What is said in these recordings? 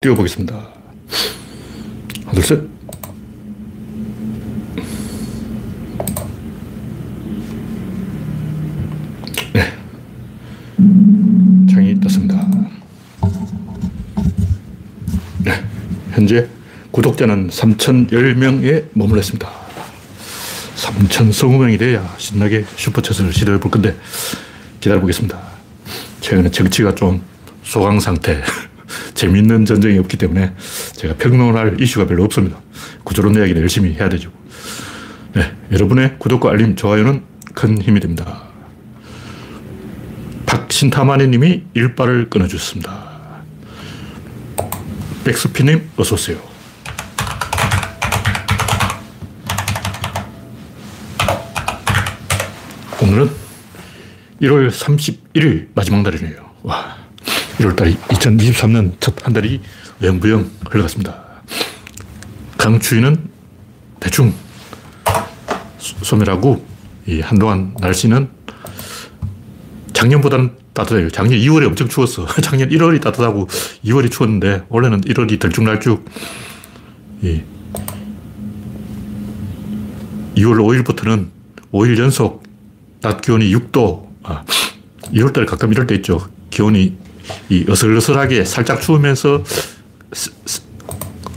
띄워보겠습니다. 하나, 둘, 셋. 네. 창이 떴습니다. 네. 현재 구독자는 3,010명에 머물렀습니다. 3,020명이 돼야 신나게 슈퍼챗을 시도해 볼 건데 기다려 보겠습니다. 최근에 정치가 좀 소강 상태. 재밌는 전쟁이 없기 때문에 제가 평론할 이슈가 별로 없습니다. 구조론 이야기는 열심히 해야 되죠. 네, 여러분의 구독과 알림, 좋아요는 큰 힘이 됩니다. 박신타마니 님이 일발을 끊어주셨습니다. 백스피님, 어서 오세요. 오늘은 1월 31일 마지막 날이네요. 와. 1월달 2023년 첫 한 달이 영부영 흘러갔습니다. 강추위는 대충 소멸하고 이 한동안 날씨는 작년보다는 따뜻해요. 작년 2월에 엄청 추웠어. 작년 1월이 따뜻하고 2월이 추웠는데 올해는 1월이 들쭉날쭉 이 2월 5일부터는 5일 연속 낮 기온이 6도 아, 2월달 가끔 이럴 때 있죠. 기온이 이 어슬어슬하게 살짝 추우면서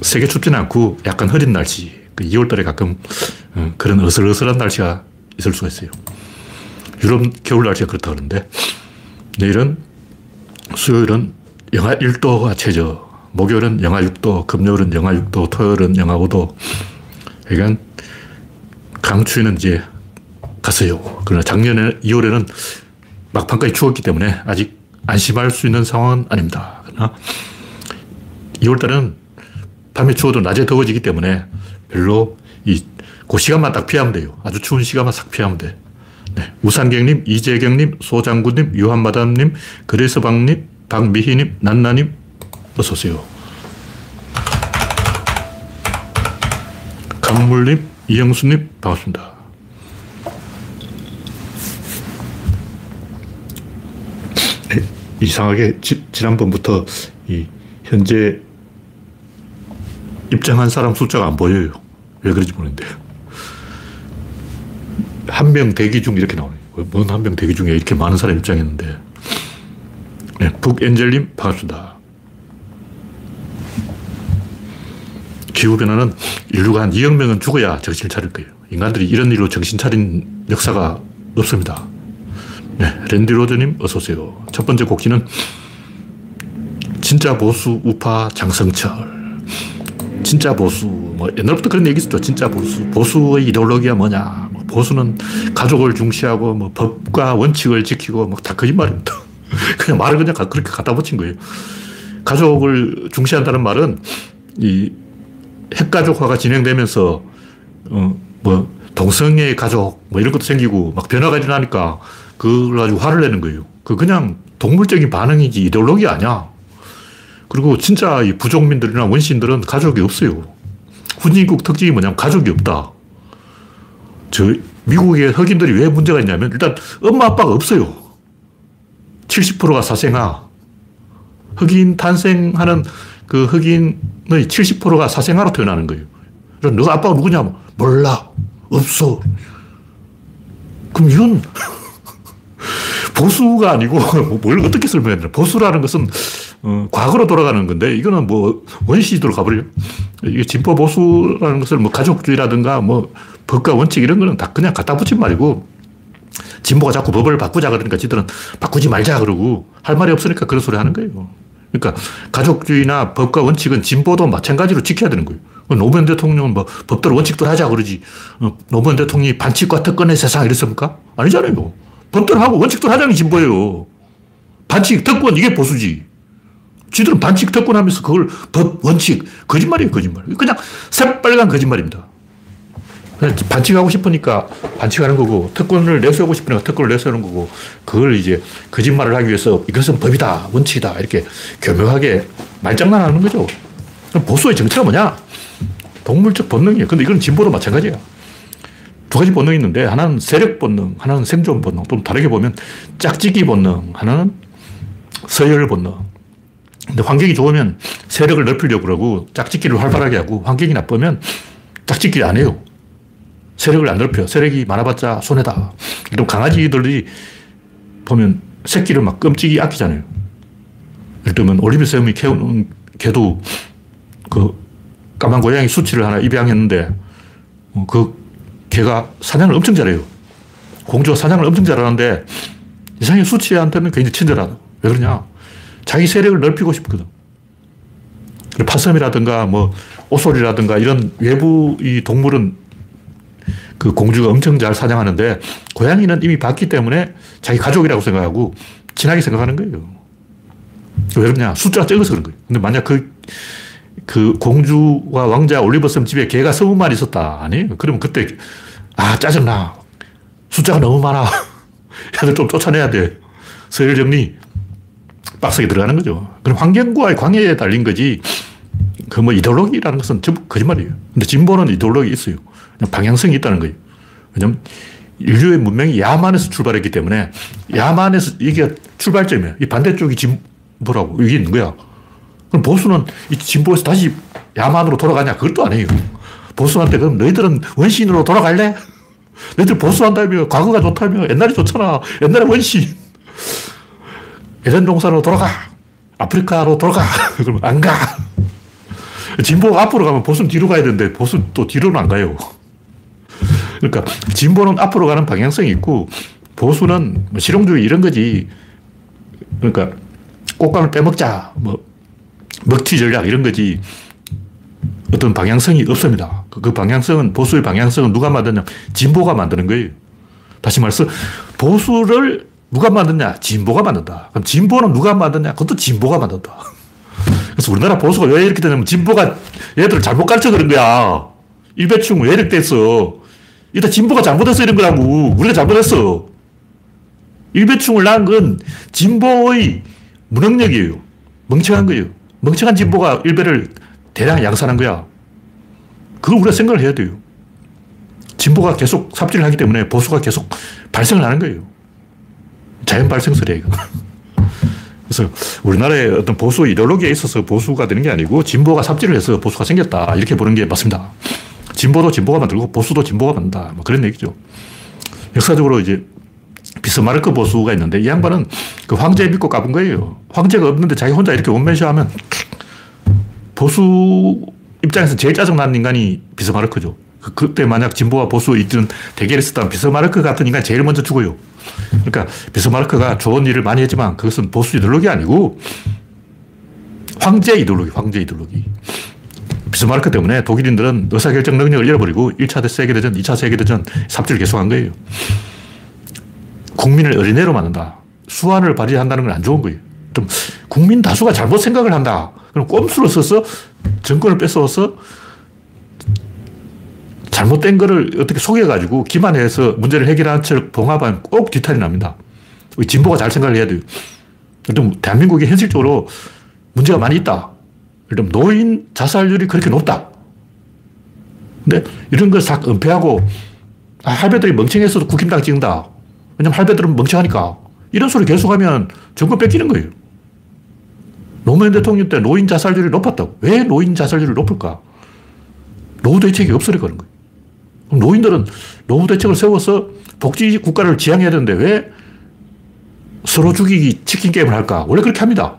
세게 춥지는 않고 약간 흐린 날씨. 그 2월달에 가끔 어, 그런 어슬어슬한 날씨가 있을 수가 있어요. 유럽 겨울 날씨가 그렇다 그러는데 내일은 수요일은 영하 1도가 최저, 목요일은 영하 6도, 금요일은 영하 6도, 토요일은 영하 5도. 그러니까 강추위는 이제 갔어요. 그러나 작년에 2월에는 막판까지 추웠기 때문에 아직 안심할 수 있는 상황은 아닙니다. 그러나 2월달은 밤에 추워도 낮에 더워지기 때문에 별로 이, 그 시간만 딱 피하면 돼요. 아주 추운 시간만 싹 피하면 돼. 네. 우산경님, 이재경님, 소장군님, 유한마담님, 그래서방님, 박미희님, 난나님, 어서오세요. 강물님, 이영수님, 반갑습니다. 이상하게 지, 지난번부터 이 현재 입장한 사람 숫자가 안 보여요. 왜 그런지 모르는데. 한 명 대기 중 이렇게 나오네요. 뭔한 명 대기 중에 이렇게 많은 사람이 입장했는데. 네, 북엔젤님 반갑습니다. 기후변화는 인류가 한 2억 명은 죽어야 정신을 차릴 거예요. 인간들이 이런 일로 정신 차린 역사가 없습니다. 네, 랜디 로저님 어서 오세요. 첫 번째 곡지는 진짜 보수 우파 장성철. 진짜 보수. 뭐 옛날부터 그런 얘기 있었죠. 진짜 보수. 보수의 이데올로기가 뭐냐. 뭐 보수는 가족을 중시하고 뭐 법과 원칙을 지키고 뭐다 거짓말입니다. 그냥 말을 그냥 그렇게 갖다 붙인 거예요. 가족을 중시한다는 말은 이 핵가족화가 진행되면서 어 뭐 동성애 가족 뭐 이런 것도 생기고 막 변화가 일어나니까 그걸 가지고 화를 내는 거예요. 그 그냥 동물적인 반응이지 이데올로기 아니야. 그리고 진짜 이 부족민들이나 원시인들은 가족이 없어요. 후진국 특징이 뭐냐면 가족이 없다. 저 미국의 흑인들이 왜 문제가 있냐면 일단 엄마 아빠가 없어요. 70%가 사생아. 흑인 탄생하는 그 흑인의 70%가 사생아로 태어나는 거예요. 그럼 너 아빠가 누구냐? 몰라. 없어. 그럼 이건 보수가 아니고 뭐 뭘 어떻게 설명해야 되나. 보수라는 것은 어, 과거로 돌아가는 건데 이거는 뭐 원시시대로 가버려요. 이게 진보 보수라는 것을 뭐 가족주의라든가 뭐 법과 원칙 이런 거는 다 그냥 갖다 붙인 말이고 진보가 자꾸 법을 바꾸자 그러니까 지들은 바꾸지 말자 그러고 할 말이 없으니까 그런 소리 하는 거예요. 그러니까 가족주의나 법과 원칙은 진보도 마찬가지로 지켜야 되는 거예요. 노무현 대통령은 뭐 법대로 원칙대로 하자 그러지. 어, 노무현 대통령이 반칙과 특권의 세상 이랬습니까? 아니잖아요. 법대로 하고 원칙대로 하자는 진보예요. 반칙, 특권, 이게 보수지. 지들은 반칙, 특권 하면서 그걸 법, 원칙, 거짓말이에요, 거짓말. 그냥 새빨간 거짓말입니다. 반칙하고 싶으니까 반칙하는 거고, 특권을 내세우고 싶으니까 특권을 내세우는 거고, 그걸 이제 거짓말을 하기 위해서 이것은 법이다, 원칙이다, 이렇게 교묘하게 말장난하는 거죠. 보수의 정체가 뭐냐? 동물적 본능이에요. 근데 이건 진보도 마찬가지예요. 두 가지 본능이 있는데 하나는 세력 본능, 하나는 생존 본능. 또 다르게 보면 짝짓기 본능, 하나는 서열 본능. 근데 환경이 좋으면 세력을 넓히려고 그러고 짝짓기를 활발하게 하고 환경이 나쁘면 짝짓기 안 해요. 세력을 안 넓혀. 세력이 많아봤자 손해다. 그럼 강아지들이 보면 새끼를 막 끔찍이 아끼잖아요. 예를 들면 올리브 쌤이 키우는 개도 그 까만 고양이 수치를 하나 입양했는데 어, 그 개가 사냥을 엄청 잘해요. 공주가 사냥을 엄청 잘하는데 이상하게 수치한테는 굉장히 친절하다. 왜 그러냐? 자기 세력을 넓히고 싶거든. 파섬이라든가 뭐 오솔이라든가 이런 외부 이 동물은 그 공주가 엄청 잘 사냥하는데 고양이는 이미 봤기 때문에 자기 가족이라고 생각하고 친하게 생각하는 거예요. 왜 그러냐? 숫자가 적어서 그런 거예요. 근데 만약 그, 그 공주와 왕자 올리버섬 집에 개가 스무 마리 있었다. 아니? 그러면 그때, 아, 짜증나. 숫자가 너무 많아. 얘들 좀 쫓아내야 돼. 서열 정리. 빡세게 들어가는 거죠. 그럼 환경과의 광해에 달린 거지. 그 뭐 이데올로기라는 것은 전부 거짓말이에요. 근데 진보는 이데올로기 있어요. 방향성이 있다는 거예요. 왜냐면 인류의 문명이 야만에서 출발했기 때문에 야만에서 이게 출발점이에요. 이 반대쪽이 진보라고 이게 있는 거야. 그럼 보수는 이 진보에서 다시 야만으로 돌아가냐? 그것도 아니에요. 보수한테 그럼 너희들은 원시인으로 돌아갈래? 너희들 보수한다며 과거가 좋다며 옛날이 좋잖아. 옛날에 원시인. 에덴 동산으로 돌아가. 아프리카로 돌아가. 그러면 안 가. 진보가 앞으로 가면 보수는 뒤로 가야 되는데 보수는 또 뒤로는 안 가요. 그러니까 진보는 앞으로 가는 방향성이 있고 보수는 뭐 실용주의 이런 거지. 그러니까 꽃감을 빼먹자. 뭐 먹튀 전략 이런 거지. 어떤 방향성이 없습니다. 그, 그 방향성은 보수의 방향성은 누가 만드냐? 진보가 만드는 거예요. 다시 말해서 보수를 누가 만드냐? 진보가 만든다. 그럼 진보는 누가 만드냐? 그것도 진보가 만든다. 그래서 우리나라 보수가 왜 이렇게 되냐면 진보가 얘들을 잘못 가르쳐 그런 거야. 일배충 왜 이렇게 됐어? 이따 진보가 잘못해서 이런 거라고. 우리가 잘못했어. 일배충을 낳은 건 진보의 무능력이에요. 멍청한 거예요. 멍청한 진보가 일배를 대량 양산한 거야. 그걸 우리가 생각을 해야 돼요. 진보가 계속 삽질을 하기 때문에 보수가 계속 발생을 하는 거예요. 자연 발생설이에요. 그래서 우리나라의 어떤 보수 이데올로기에 있어서 보수가 되는 게 아니고 진보가 삽질을 해서 보수가 생겼다. 이렇게 보는 게 맞습니다. 진보도 진보가 만들고 보수도 진보가 만든다. 뭐 그런 얘기죠. 역사적으로 이제 비스마르크 보수가 있는데 이 양반은 그 황제 믿고 까본 거예요. 황제가 없는데 자기 혼자 이렇게 원맨쇼 하면 보수 입장에서 제일 짜증나는 인간이 비스마르크죠. 그, 그때 만약 진보와 보수 이런 대결을 했었다면 비스마르크 같은 인간이 제일 먼저 죽어요. 그러니까 비스마르크가 좋은 일을 많이 했지만 그것은 보수 이데올로기 아니고 황제 이데올로기, 황제 이데올로기. 비스마르크 때문에 독일인들은 의사결정 능력을 잃어버리고 1차 세계대전, 2차 세계대전 삽질을 계속한 거예요. 국민을 어린애로 만든다. 수완을 발휘한다는 건 안 좋은 거예요. 좀 국민 다수가 잘못 생각을 한다. 그럼 꼼수를 써서 정권을 뺏어와서 잘못된 거를 어떻게 속여가지고 기만해서 문제를 해결한 채 봉합하면 꼭 뒤탈이 납니다. 진보가 잘 생각을 해야 돼요. 좀 대한민국이 현실적으로 문제가 많이 있다. 예를 노인 자살률이 그렇게 높다. 근데 이런 걸 싹 은폐하고 아, 할배들이 멍청해서 국힘당 찍는다. 왜냐면 할배들은 멍청하니까. 이런 소리 계속 하면 정권 뺏기는 거예요. 노무현 대통령 때 노인 자살률이 높았다고. 왜 노인 자살률이 높을까? 노후 대책이 없으니까 그런 거예요. 노인들은 노후 대책을 세워서 복지 국가를 지향해야 되는데 왜 서로 죽이기 치킨 게임을 할까? 원래 그렇게 합니다.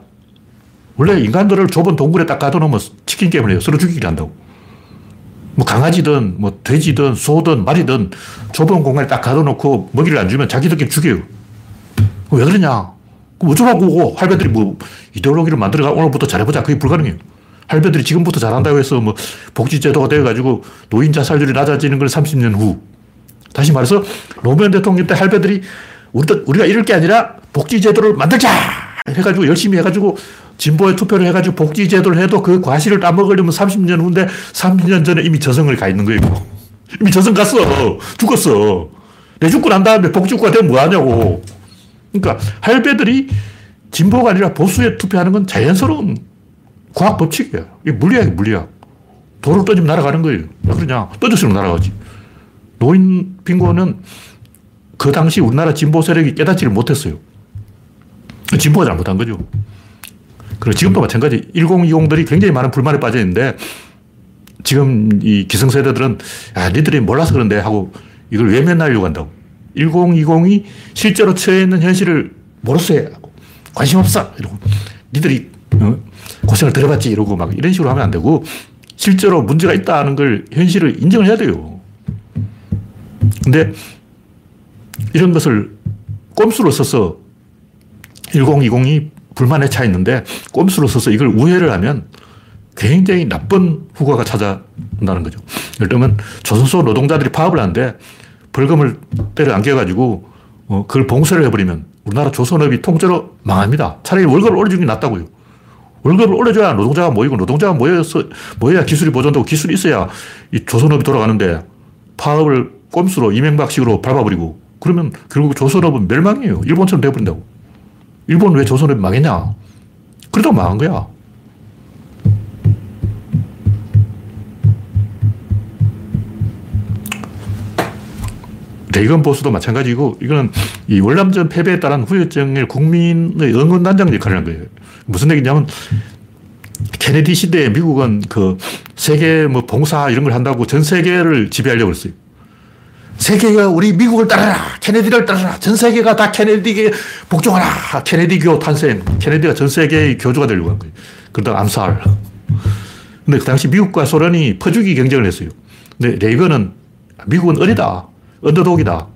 원래 인간들을 좁은 동굴에 딱 가둬놓으면 치킨 게임을 해요. 서로 죽이기를 한다고. 뭐 강아지든 뭐 돼지든 소든 말이든 좁은 공간에 딱 가둬놓고 먹이를 안 주면 자기들끼리 죽여요. 왜 그러냐? 어쩌라고 할배들이 뭐 이데올로기를 만들어가 오늘부터 잘해보자. 그게 불가능해요. 할배들이 지금부터 잘한다고 해서 뭐 복지제도가 되어가지고 노인 자살률이 낮아지는 건 30년 후. 다시 말해서 노무현 대통령 때 할배들이 우리가 이럴 게 아니라 복지제도를 만들자! 해가지고 열심히 해가지고 진보에 투표를 해가지고 복지제도를 해도 그 과실을 따먹으려면 30년 후인데 30년 전에 이미 저승을 가 있는 거예요. 이미 저승 갔어. 죽었어. 내 죽고 난 다음에 복지국가 되면 뭐하냐고. 그러니까 할배들이 진보가 아니라 보수에 투표하는 건 자연스러운 과학 법칙이야. 이게 물리학이 물리학. 돌을 던지면 날아가는 거예요. 왜 그러냐. 던졌으면 날아가지. 노인 빙고는 그 당시 우리나라 진보 세력이 깨닫지를 못했어요. 진보가 잘못한 거죠. 그리고 지금도 마찬가지 1020들이 굉장히 많은 불만에 빠져 있는데 지금 이 기성세대들은 아, 니들이 몰라서 그런데 하고 이걸 외면하려고 한다고. 1020이 실제로 처해 있는 현실을 모르서 해. 관심 없어. 이러고. 니들이 어? 고생을 들어봤지. 이러고 막 이런 식으로 하면 안 되고 실제로 문제가 있다는 걸 현실을 인정을 해야 돼요. 근데 이런 것을 꼼수로 써서 1020이 불만에 차 있는데 꼼수로 써서 이걸 우회를 하면 굉장히 나쁜 후과가 찾아온다는 거죠. 예를 들면 조선소 노동자들이 파업을 하는데 벌금을 때려 안겨가지고 어, 그걸 봉쇄를 해버리면 우리나라 조선업이 통째로 망합니다. 차라리 월급을 올려주는 게 낫다고요. 월급을 올려줘야 노동자가 모이고 노동자가 모여서 모여야 기술이 보존되고 기술이 있어야 이 조선업이 돌아가는데 파업을 꼼수로 이명박식으로 밟아버리고 그러면 결국 조선업은 멸망이에요. 일본처럼 돼버린다고. 일본 왜 조선업이 망했냐? 그러다 망한 거야. 레이건 보수도 마찬가지고 이거는 이 월남전 패배에 따른 후유증을 국민의 응원단장 역할을 한 거예요. 무슨 얘기냐면 케네디 시대에 미국은 그 세계 뭐 봉사 이런 걸 한다고 전 세계를 지배하려고 했어요. 세계가 우리 미국을 따라라. 케네디를 따라라. 전 세계가 다 케네디에게 복종하라. 케네디 교 탄생. 케네디가 전 세계의 교주가 되려고 한 거예요. 그러다가 암살. 근데 그 당시 미국과 소련이 퍼주기 경쟁을 했어요. 근데 레이건은 미국은 어리다. 언더독이다.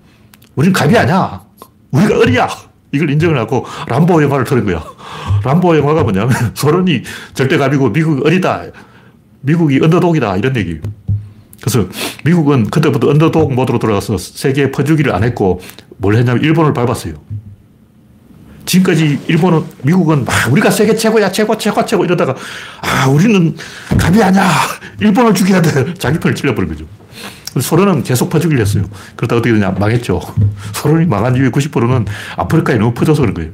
우리는 갑이 아니야. 우리가 어리야. 이걸 인정을 하고 람보 영화를 틀은 거야. 람보 영화가 뭐냐면 소련이 절대 갑이고 미국이 어리다. 미국이 언더독이다. 이런 얘기예요. 그래서 미국은 그때부터 언더독 모드로 돌아가서 세계에 퍼주기를 안 했고 뭘 했냐면 일본을 밟았어요. 지금까지 일본은, 미국은 막 우리가 세계 최고야, 최고, 최고, 최고 이러다가 아, 우리는 갑이 아니야. 일본을 죽여야 돼. 자기 편을 찔러버린 거죠. 소련은 계속 퍼주기를 했어요. 그러다 어떻게 되냐? 망했죠. 소련이 망한 이유의 90%는 아프리카에 너무 퍼져서 그런 거예요.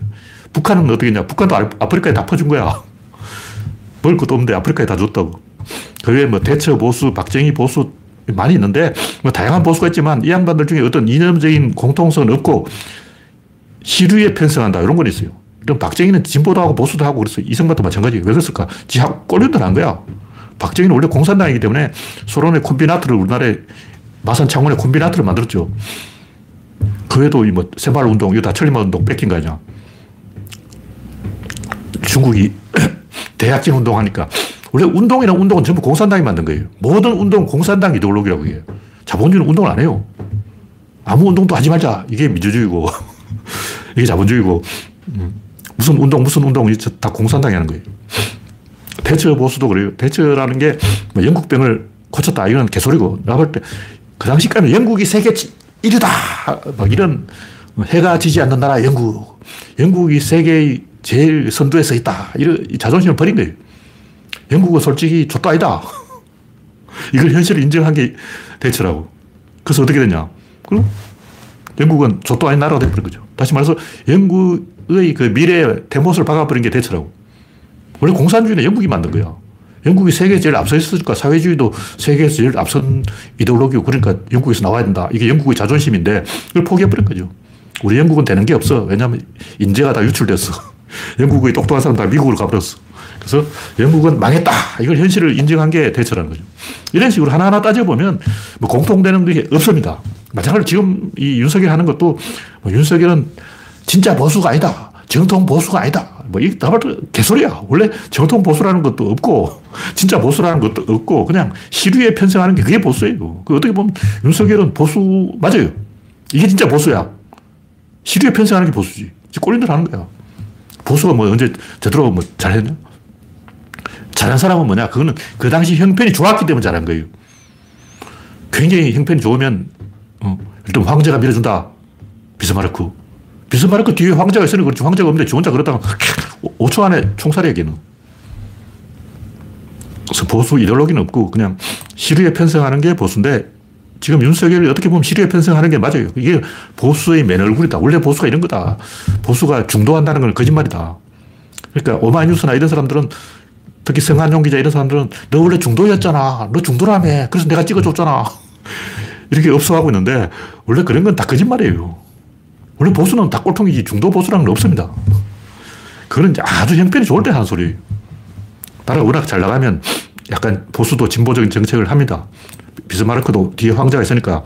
북한은 어떻게 했냐? 북한도 아프리카에 다 퍼준 거야. 먹을 것도 없는데 아프리카에 다 줬다고. 그 외에 뭐 대처 보수, 박정희 보수 많이 있는데 뭐 다양한 보수가 있지만 이 양반들 중에 어떤 이념적인 공통성은 없고 시류에 편성한다 이런 건 있어요. 그럼 박정희는 진보도 하고 보수도 하고 그래서 이승만도 마찬가지예요. 왜 그랬을까? 지하 꼴린들 한 거야. 박정희는 원래 공산당이기 때문에 소련의 콤비나트를 우리나라에 마산 창원에 콤비나트를 만들었죠. 그 외에도 뭐 새마을 운동, 이거 다 천리마 운동 뺏긴 거 아니야. 중국이 대약진 운동하니까 원래 운동이랑 운동은 전부 공산당이 만든 거예요. 모든 운동은 공산당 이데올로기라고 해요. 자본주의는 운동을 안 해요. 아무 운동도 하지 말자. 이게 민주주의고, 이게 자본주의고, 음. 무슨 운동, 무슨 운동, 다 공산당이 하는 거예요. 대처 보수도 그래요. 대처라는 게뭐 영국 병을 고쳤다. 이건 개소리고. 내가 볼 때, 그 당시까지는 영국이 세계 1위다. 막 이런 해가 지지 않는 나라 영국. 영국이 세계의 제일 선두에 서 있다. 이런 자존심을 버린 거예요. 영국은 솔직히 아니다. 이걸 현실을 인정한 게 대처라고. 그래서 어떻게 됐냐. 그럼 영국은 좆도 아닌 나라가 돼버린 거죠. 다시 말해서 영국의 그 미래의 대못을 박아버린 게 대처라고. 원래 공산주의는 영국이 만든 거야. 영국이 세계에 제일 앞서 있었으니까 사회주의도 세계에서 제일 앞선 이데올로기고 그러니까 영국에서 나와야 된다. 이게 영국의 자존심인데 그걸 포기해버린 거죠. 우리 영국은 되는 게 없어. 왜냐하면 인재가 다 유출됐어. 영국의 똑똑한 사람 다 미국으로 가버렸어. 그래서 영국은 망했다. 이걸 현실을 인정한 게 대처라는 거죠. 이런 식으로 하나하나 따져보면 뭐 공통되는 게 없습니다. 마찬가지로 지금 이 윤석열 하는 것도 뭐 윤석열은 진짜 보수가 아니다. 정통 보수가 아니다. 뭐, 이, 다말 개소리야. 원래 정통 보수라는 것도 없고, 진짜 보수라는 것도 없고, 그냥 시류에 편성하는 게 그게 보수예요. 그 어떻게 보면 윤석열은 보수 맞아요. 이게 진짜 보수야. 시류에 편성하는 게 보수지. 꼴린들 하는 거야. 보수가 뭐 언제 제대로 뭐 잘했냐? 잘한 사람은 뭐냐? 그거는 그 당시 형편이 좋았기 때문에 잘한 거예요. 굉장히 형편이 좋으면, 어, 일단 황제가 밀어준다. 비스마르크. 비스마르크 뒤에 황제가 있으니 그렇지. 황제가 없는데 지 혼자 그러다가 5초 안에 총살이야, 걔는. 그래서 보수 이데올로기는 없고 그냥 시류에 편성하는 게 보수인데 지금 윤석열이 어떻게 보면 시류에 편성하는 게 맞아요. 이게 보수의 맨 얼굴이다. 원래 보수가 이런 거다. 보수가 중도한다는 건 거짓말이다. 그러니까 오마이뉴스나 이런 사람들은 특히 성한용 기자 이런 사람들은 너 원래 중도였잖아. 너 중도라며. 그래서 내가 찍어줬잖아. 이렇게 업소하고 있는데 원래 그런 건 다 거짓말이에요. 원래 보수는 다 꼴통이지 중도 보수라는 건 없습니다. 그건 아주 형편이 좋을 때 하는 소리예요. 나라가 워낙 잘 나가면 약간 보수도 진보적인 정책을 합니다. 비스마르크도 뒤에 황제가 있으니까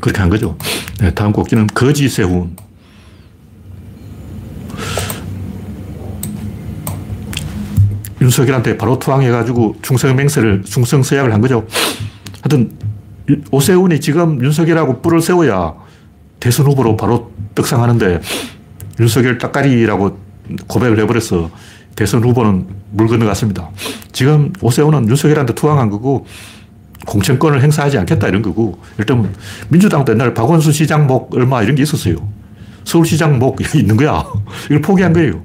그렇게 한 거죠. 네, 다음 곡기는 거지 세훈. 윤석열한테 바로 투항해가지고 충성맹세를, 충성서약을 한 거죠. 하여튼, 오세훈이 지금 윤석열하고 뿔을 세워야 대선 후보로 바로 떡상하는데 윤석열 따까리라고 고백을 해버려서 대선 후보는 물 건너갔습니다. 지금 오세훈은 윤석열한테 투항한 거고 공천권을 행사하지 않겠다 이런 거고 일단 민주당도 옛날 박원순 시장 목 얼마 이런 게 있었어요. 서울시장 목 있는 거야. 이걸 포기한 거예요.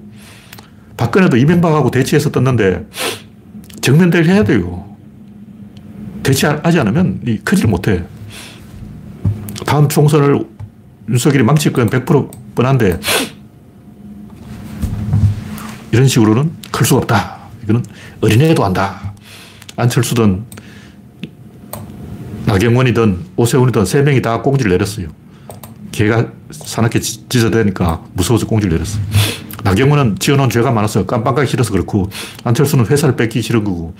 박근혜도 이명박하고 대치해서 떴는데 정면 대를 해야 돼요. 대치하지 않으면 크지를 못해. 다음 총선을 윤석열이 망칠 건 100% 뻔한데 이런 식으로는 클 수가 없다. 이거는 어린애도 한다. 안철수든 나경원이든 오세훈이든 세 명이 다 꽁지를 내렸어요. 걔가 사납게 찢어대니까 무서워서 꽁지를 내렸어. 나경원은 지어놓은 죄가 많아서 깜빡하기 싫어서 그렇고 안철수는 회사를 뺏기 싫은 거고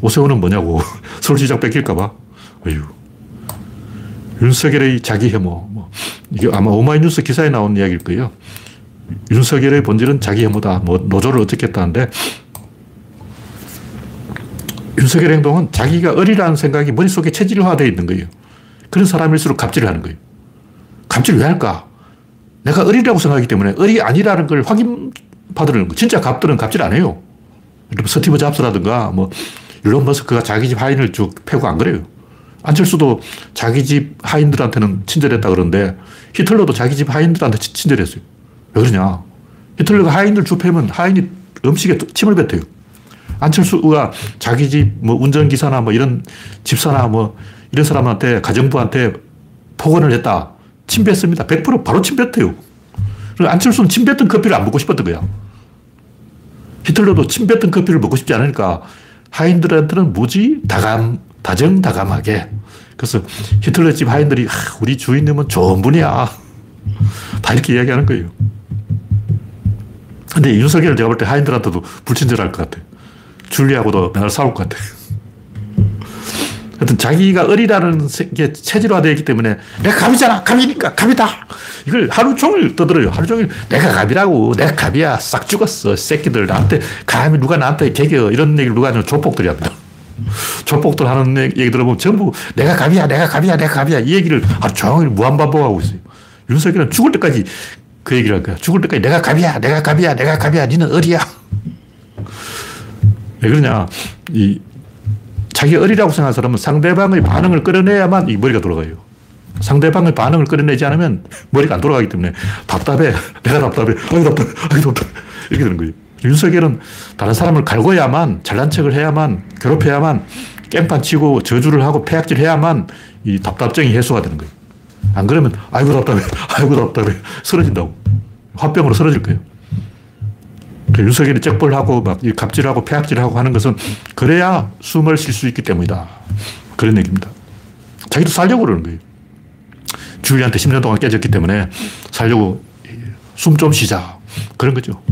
오세훈은 뭐냐고 서울시장 뺏길까봐. 어휴. 윤석열의 자기 혐오. 뭐 이게 아마 오마이뉴스 기사에 나온 이야기일 거예요. 윤석열의 본질은 자기 혐오다. 뭐 노조를 어떻게 했다는데 윤석열의 행동은 자기가 어리라는 생각이 머릿속에 체질화되어 있는 거예요. 그런 사람일수록 갑질을 하는 거예요. 갑질 왜 할까? 내가 어리라고 생각하기 때문에 어리 아니라는 걸 확인받으려는 거. 진짜 갑들은 갑질 안 해요. 스티브 잡스라든가 뭐 일론 머스크가 자기 집 하인을 쭉 패고 안 그래요. 안철수도 자기 집 하인들한테는 친절했다 그러는데 히틀러도 자기 집 하인들한테 친절했어요. 왜 그러냐? 히틀러가 하인들 주패면 하인이 음식에 침을 뱉어요. 안철수가 자기 집 뭐 운전기사나 뭐 이런 집사나 뭐 이런 사람한테 가정부한테 폭언을 했다. 침 뱉습니다. 100% 바로 침 뱉어요. 안철수는 침 뱉은 커피를 안 먹고 싶었던 거야. 히틀러도 침 뱉은 커피를 먹고 싶지 않으니까 하인들한테는 뭐지? 다감, 다정다감하게. 그래서 히틀러 집 하인들이 우리 주인님은 좋은 분이야. 다 이렇게 이야기하는 거예요. 근데 윤석열을 제가 볼 때 하인들한테도 불친절할 것 같아요. 줄리하고도 맨날 싸울 것 같아 요. 하여튼 자기가 어리라는 게 체질화되어 있기 때문에 내가 갑이잖아. 갑이니까 갑이다. 이걸 하루 종일 떠들어요. 하루 종일 내가 갑이라고. 내가 갑이야. 싹 죽었어. 새끼들 나한테 감히 누가 나한테 개겨. 이런 얘기를 누가 하면 조폭들이 합니다. 조폭들 하는 얘기 들어보면 전부 내가 갑이야. 내가 갑이야. 내가 갑이야. 이 얘기를 하루 종일 무한반복하고 있어요. 윤석열은 죽을 때까지 그 얘기를 할 거야. 죽을 때까지 내가 갑이야. 내가 갑이야. 내가 갑이야. 니는 어리야. 왜 그러냐. 이 자기 어리라고 생각하는 사람은 상대방의 반응을 끌어내야만 이 머리가 돌아가요. 상대방의 반응을 끌어내지 않으면 머리가 안 돌아가기 때문에 답답해. 내가 답답해. 아이 답답해. 아이 답답해. 이렇게 되는 거예요. 윤석열은 다른 사람을 갈고야만, 잘난 척을 해야만, 괴롭혀야만, 깽판 치고 저주를 하고 폐악질 해야만 이 답답증이 해소가 되는 거예요. 안 그러면, 아이고 답답해. 아이고 답답해. 쓰러진다고. 화병으로 쓰러질 거예요. 그 윤석열이 쩍벌하고 막 갑질하고 폐악질하고 하는 것은 그래야 숨을 쉴 수 있기 때문이다. 그런 얘기입니다. 자기도 살려고 그러는 거예요. 주위한테 10년 동안 깨졌기 때문에 살려고 숨 좀 쉬자. 그런 거죠.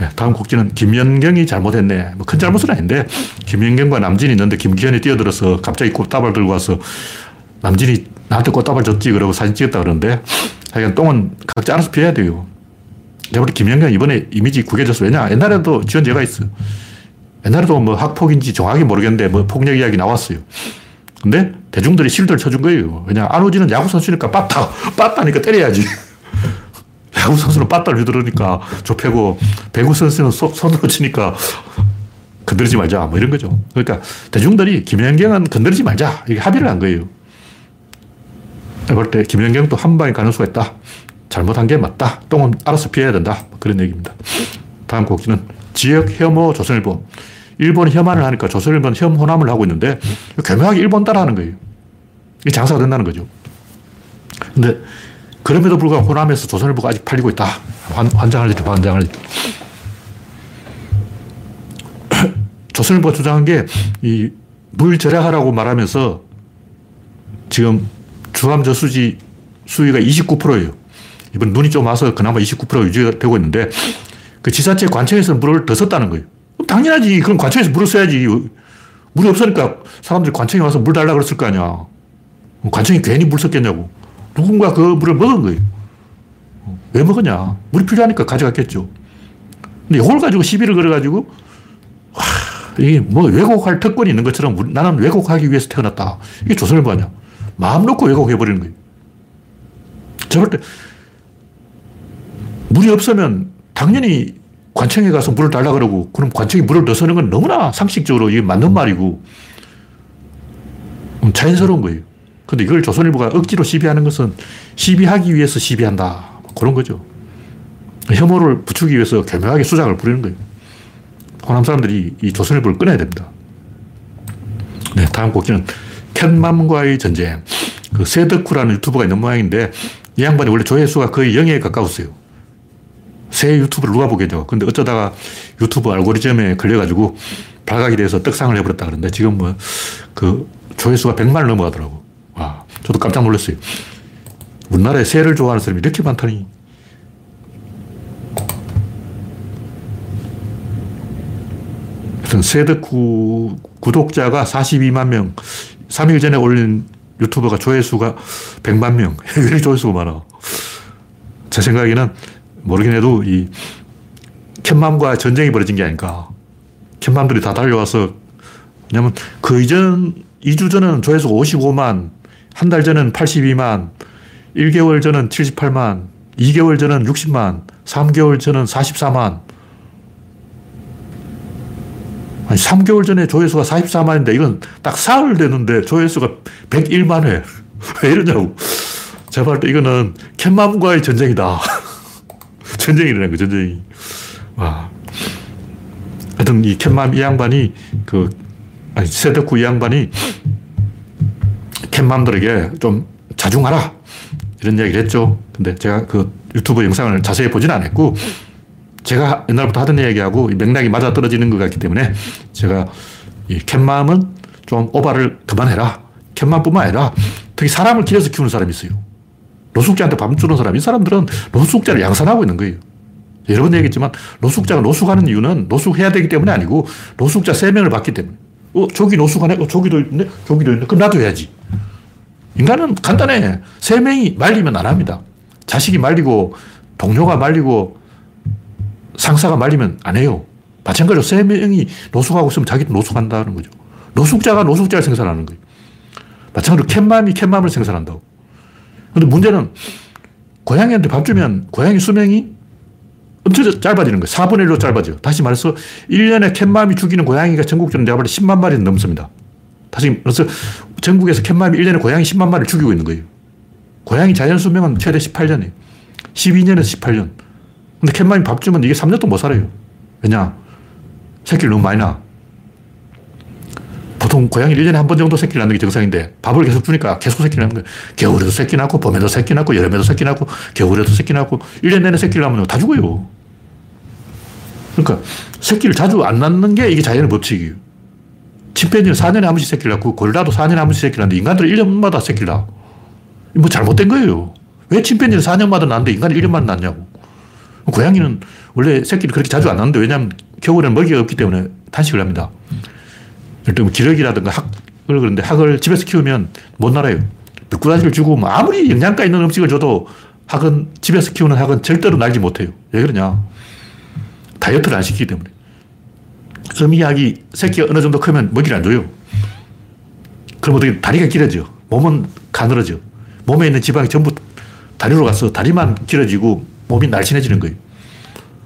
네, 다음 곡지는 김연경이 잘못했네. 뭐 큰 잘못은 아닌데 김연경과 남진이 있는데 김기현이 뛰어들어서 갑자기 꽃다발 들고 와서 남진이 나한테 꽃다발 줬지 그러고 사진 찍었다 그러는데 하여간 똥은 각자 알아서 피해야 돼요. 내가 볼때 김연경 이번에 이미지 구겨졌어. 왜냐? 옛날에도 지원 죄가 있어. 옛날에도 뭐 학폭인지 정확히 모르겠는데 뭐 폭력 이야기 나왔어요. 근데 대중들이 실드를 쳐준 거예요. 왜냐? 안우진은 야구선수니까 빠따, 빠따니까 때려야지. 야구선수는 빠따를 휘두르니까 좁혀고 배구선수는 소, 손으로 치니까 건드리지 말자. 뭐 이런 거죠. 그러니까 대중들이 김연경은 건드리지 말자. 이게 합의를 한 거예요. 볼때 김연경도 한 방에 가는 수가 있다. 잘못한 게 맞다. 똥은 알아서 피해야 된다. 그런 얘기입니다. 다음 곡지는 지역 혐오 조선일보. 일본이 혐한을 하니까 조선일보는 혐호남을 하고 있는데 교묘하게 일본 따라하는 거예요. 이게 장사가 된다는 거죠. 근데 그럼에도 불구하고 호남에서 조선일보가 아직 팔리고 있다. 환, 환장할 일이 환장할 일. 조선일보가 주장한 게 이 물 절약하라고 말하면서 지금 주암 저수지 수위가 29%예요. 이번 눈이 좀 와서 그나마 29% 유지가 되고 있는데 그 지자체 관청에서 물을 더 썼다는 거예요. 당연하지. 그럼 관청에서 물을 써야지. 물이 없으니까 사람들이 관청에 와서 물 달라 그랬을 거 아니야. 관청이 괜히 물 썼겠냐고. 누군가 그 물을 먹은 거예요. 왜 먹었냐? 물이 필요하니까 가져갔겠죠. 근데 이걸 가지고 시비를 걸어가지고, 와, 이게 뭐 왜곡할 특권이 있는 것처럼 나는 왜곡하기 위해서 태어났다. 이게 조선일보 아니야. 마음 놓고 왜곡해버리는 거예요. 저럴 때, 물이 없으면 당연히 관청에 가서 물을 달라 그러고, 그럼 관청이 물을 더 쓰는 건 너무나 상식적으로 이게 맞는 말이고, 음, 자연스러운 거예요. 근데 이걸 조선일보가 억지로 시비하는 것은 시비하기 위해서 시비한다. 그런 거죠. 혐오를 붙이기 위해서 교묘하게 수작을 부리는 거예요. 호남 사람들이 이 조선일보를 끊어야 됩니다. 네, 다음 곡기는 캣맘과의 전쟁. 그 세덕후라는 유튜버가 있는 모양인데 이 양반이 원래 조회수가 거의 0에 가까웠어요. 새 유튜브를 누가 보겠죠. 근데 어쩌다가 유튜브 알고리즘에 걸려가지고 발각이 돼서 떡상을 해버렸다 그러는데 지금 뭐 그 조회수가 100만을 넘어가더라고. 와, 저도 깜짝 놀랐어요. 우리나라에 새를 좋아하는 사람이 이렇게 많다니. 하여튼 새덕후 구독자가 42만 명, 3일 전에 올린 유튜버가 조회수가 100만 명. 왜 조회수가 많아? 제 생각에는 모르긴 해도 이 캣맘과 전쟁이 벌어진 게 아닐까. 캣맘들이 다 달려와서, 왜냐면 그 이전, 2주 전은 조회수가 55만, 한 달 전은 82만, 1개월 전은 78만, 2개월 전은 60만, 3개월 전은 44만. 아니, 3개월 전에 조회수가 44만인데 이건 딱 사흘 됐는데 조회수가 101만 회. 왜 이러냐고. 제가 볼 때 이거는 캣맘과의 전쟁이다. 전쟁이 일어난 거, 전쟁이. 와. 하여튼 이 캣맘 이 양반이 그, 아니, 세덕후 이 양반이 캣맘들에게 좀 자중하라. 이런 이야기를 했죠. 근데 제가 그 유튜브 영상을 자세히 보지는 않았고, 제가 옛날부터 하던 이야기하고 맥락이 맞아 떨어지는 것 같기 때문에 제가 이 캣맘은 좀 오바를 그만해라. 캣맘뿐만 아니라 특히 사람을 길어서 키우는 사람이 있어요. 노숙자한테 밥 주는 사람, 이 사람들은 노숙자를 양산하고 있는 거예요. 여러 번 얘기했지만 노숙자가 노숙하는 이유는 노숙해야 되기 때문에 아니고 노숙자 세명을 받기 때문에. 어, 저기 노숙하네? 어, 저기도 있네? 저기도 있네? 그럼 나도 해야지. 인간은 간단해. 세 명이 말리면 안 합니다. 자식이 말리고, 동료가 말리고, 상사가 말리면 안 해요. 마찬가지로 세 명이 노숙하고 있으면 자기도 노숙한다는 거죠. 노숙자가 노숙자를 생산하는 거예요. 마찬가지로 캣맘이 캣맘을 생산한다고. 근데 문제는 고양이한테 밥 주면 고양이 수명이 엄청 짧아지는 거예요. 4분의 1로 짧아져요. 다시 말해서 1년에 캣맘이 죽이는 고양이가 전국적으로 내가 볼때 10만 마리 넘습니다. 다시 말해서 전국에서 캣맘이 1년에 고양이 10만 마리를 죽이고 있는 거예요. 고양이 자연 수명은 최대 18년이에요. 12년에서 18년. 근데 캣맘이 밥 주면 이게 3년 동안 못 살아요. 왜냐? 새끼를 너무 많이 낳아. 보통 고양이 1년에 한 번 정도 새끼를 낳는 게 정상인데 밥을 계속 주니까 계속 새끼를 낳는 거예요. 겨울에도 새끼 낳고 봄에도 새끼 낳고 여름에도 새끼 낳고 겨울에도 새끼 낳고 1년 내내 새끼를 낳으면 다 죽어요. 그러니까 새끼를 자주 안 낳는 게 이게 자연의 법칙이에요. 침팬지는 4년에 한 번씩 새끼를 낳고 고릴라도 4년에 한 번씩 새끼를 낳는데 인간들은 1년마다 새끼를 낳아. 뭐 잘못된 거예요. 왜 침팬지는 4년마다 낳는데 인간은 1년만 낳냐고. 고양이는 원래 새끼를 그렇게 자주 안 낳는데 왜냐하면 겨울에는 먹이가 없기 때문에 단식을 합니다. 일단 기러기라든가 학을 그런데 학을 집에서 키우면 못 날아요. 미꾸라지를 주고 뭐 아무리 영양가 있는 음식을 줘도 학은 집에서 키우는 학은 절대로 날지 못해요. 왜 그러냐? 다이어트를 안 시키기 때문에. 어미약이 새끼가 어느 정도 크면 먹이를 안 줘요. 그럼 어떻게 다리가 길어져. 몸은 가늘어져. 몸에 있는 지방이 전부 다리로 가서 다리만 길어지고 몸이 날씬해지는 거예요.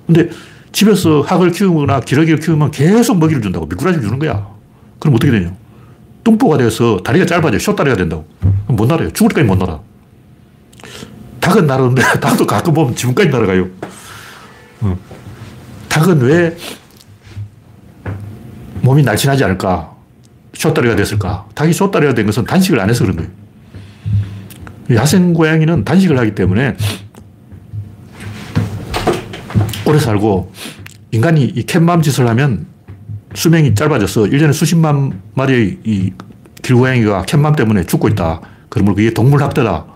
근데 집에서 학을 키우거나 기러기를 키우면 계속 먹이를 준다고. 미꾸라지를 주는 거야. 그럼 어떻게 되냐? 뚱보가 되어서 다리가 짧아져. 쇼다리가 된다고. 못 날아요. 죽을 때까지 못 날아. 닭은 날았는데, 닭도 가끔 보면 지금까지 날아가요. 어. 닭은 왜 몸이 날씬하지 않을까? 쇼다리가 됐을까? 닭이 쇼다리가 된 것은 단식을 안 해서 그런 거예요. 야생 고양이는 단식을 하기 때문에 오래 살고 인간이 이 캣맘 짓을 하면 수명이 짧아져서 1년에 수십만 마리의 이 길고양이가 캣맘 때문에 죽고 있다. 그러면 그게 동물학대다.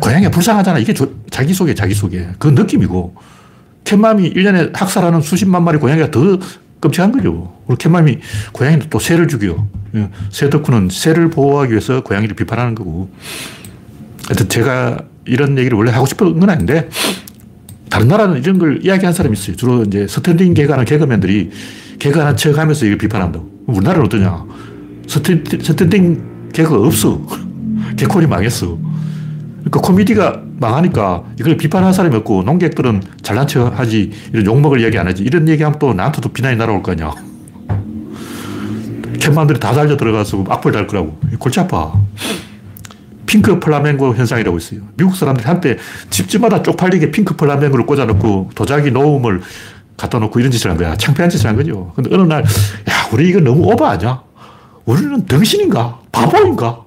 고양이가 불쌍하잖아. 이게 자기 속에 자기 속에. 그 느낌이고. 캣맘이 1년에 학살하는 수십만 마리 고양이가 더 끔찍한 거죠. 그리고 캣맘이 고양이는 또 새를 죽여. 예, 새 덕후는 새를 보호하기 위해서 고양이를 비판하는 거고. 하여튼 제가 이런 얘기를 원래 하고 싶은 건 아닌데, 다른 나라는 이런 걸 이야기한 사람이 있어요. 주로 이제 스탠딩 개그하는 개그맨들이 개그하는 척 하면서 이걸 비판한다고. 우리나라는 어떠냐. 스탠딩, 스탠딩 개그가 없어. 개콘이 망했어. 그러니까 코미디가 망하니까 이걸 비판하는 사람이 없고 논객들은 잘난 척 하지 이런 욕먹을 얘기 안 하지 이런 얘기하면 또 나한테도 비난이 날아올 거 아니야. 캣맘들이 다 달려 들어가서 악플 달 거라고. 골치 아파. 핑크 플라멩고 현상이라고 있어요. 미국 사람들이 한때 집집마다 쪽팔리게 핑크 플라멩고를 꽂아놓고 도자기 gnome을 갖다 놓고 이런 짓을 한 거야. 창피한 짓을 한 거죠. 근데 어느 날, 야, 우리 이거 너무 오버 아니야? 우리는 등신인가? 바보인가?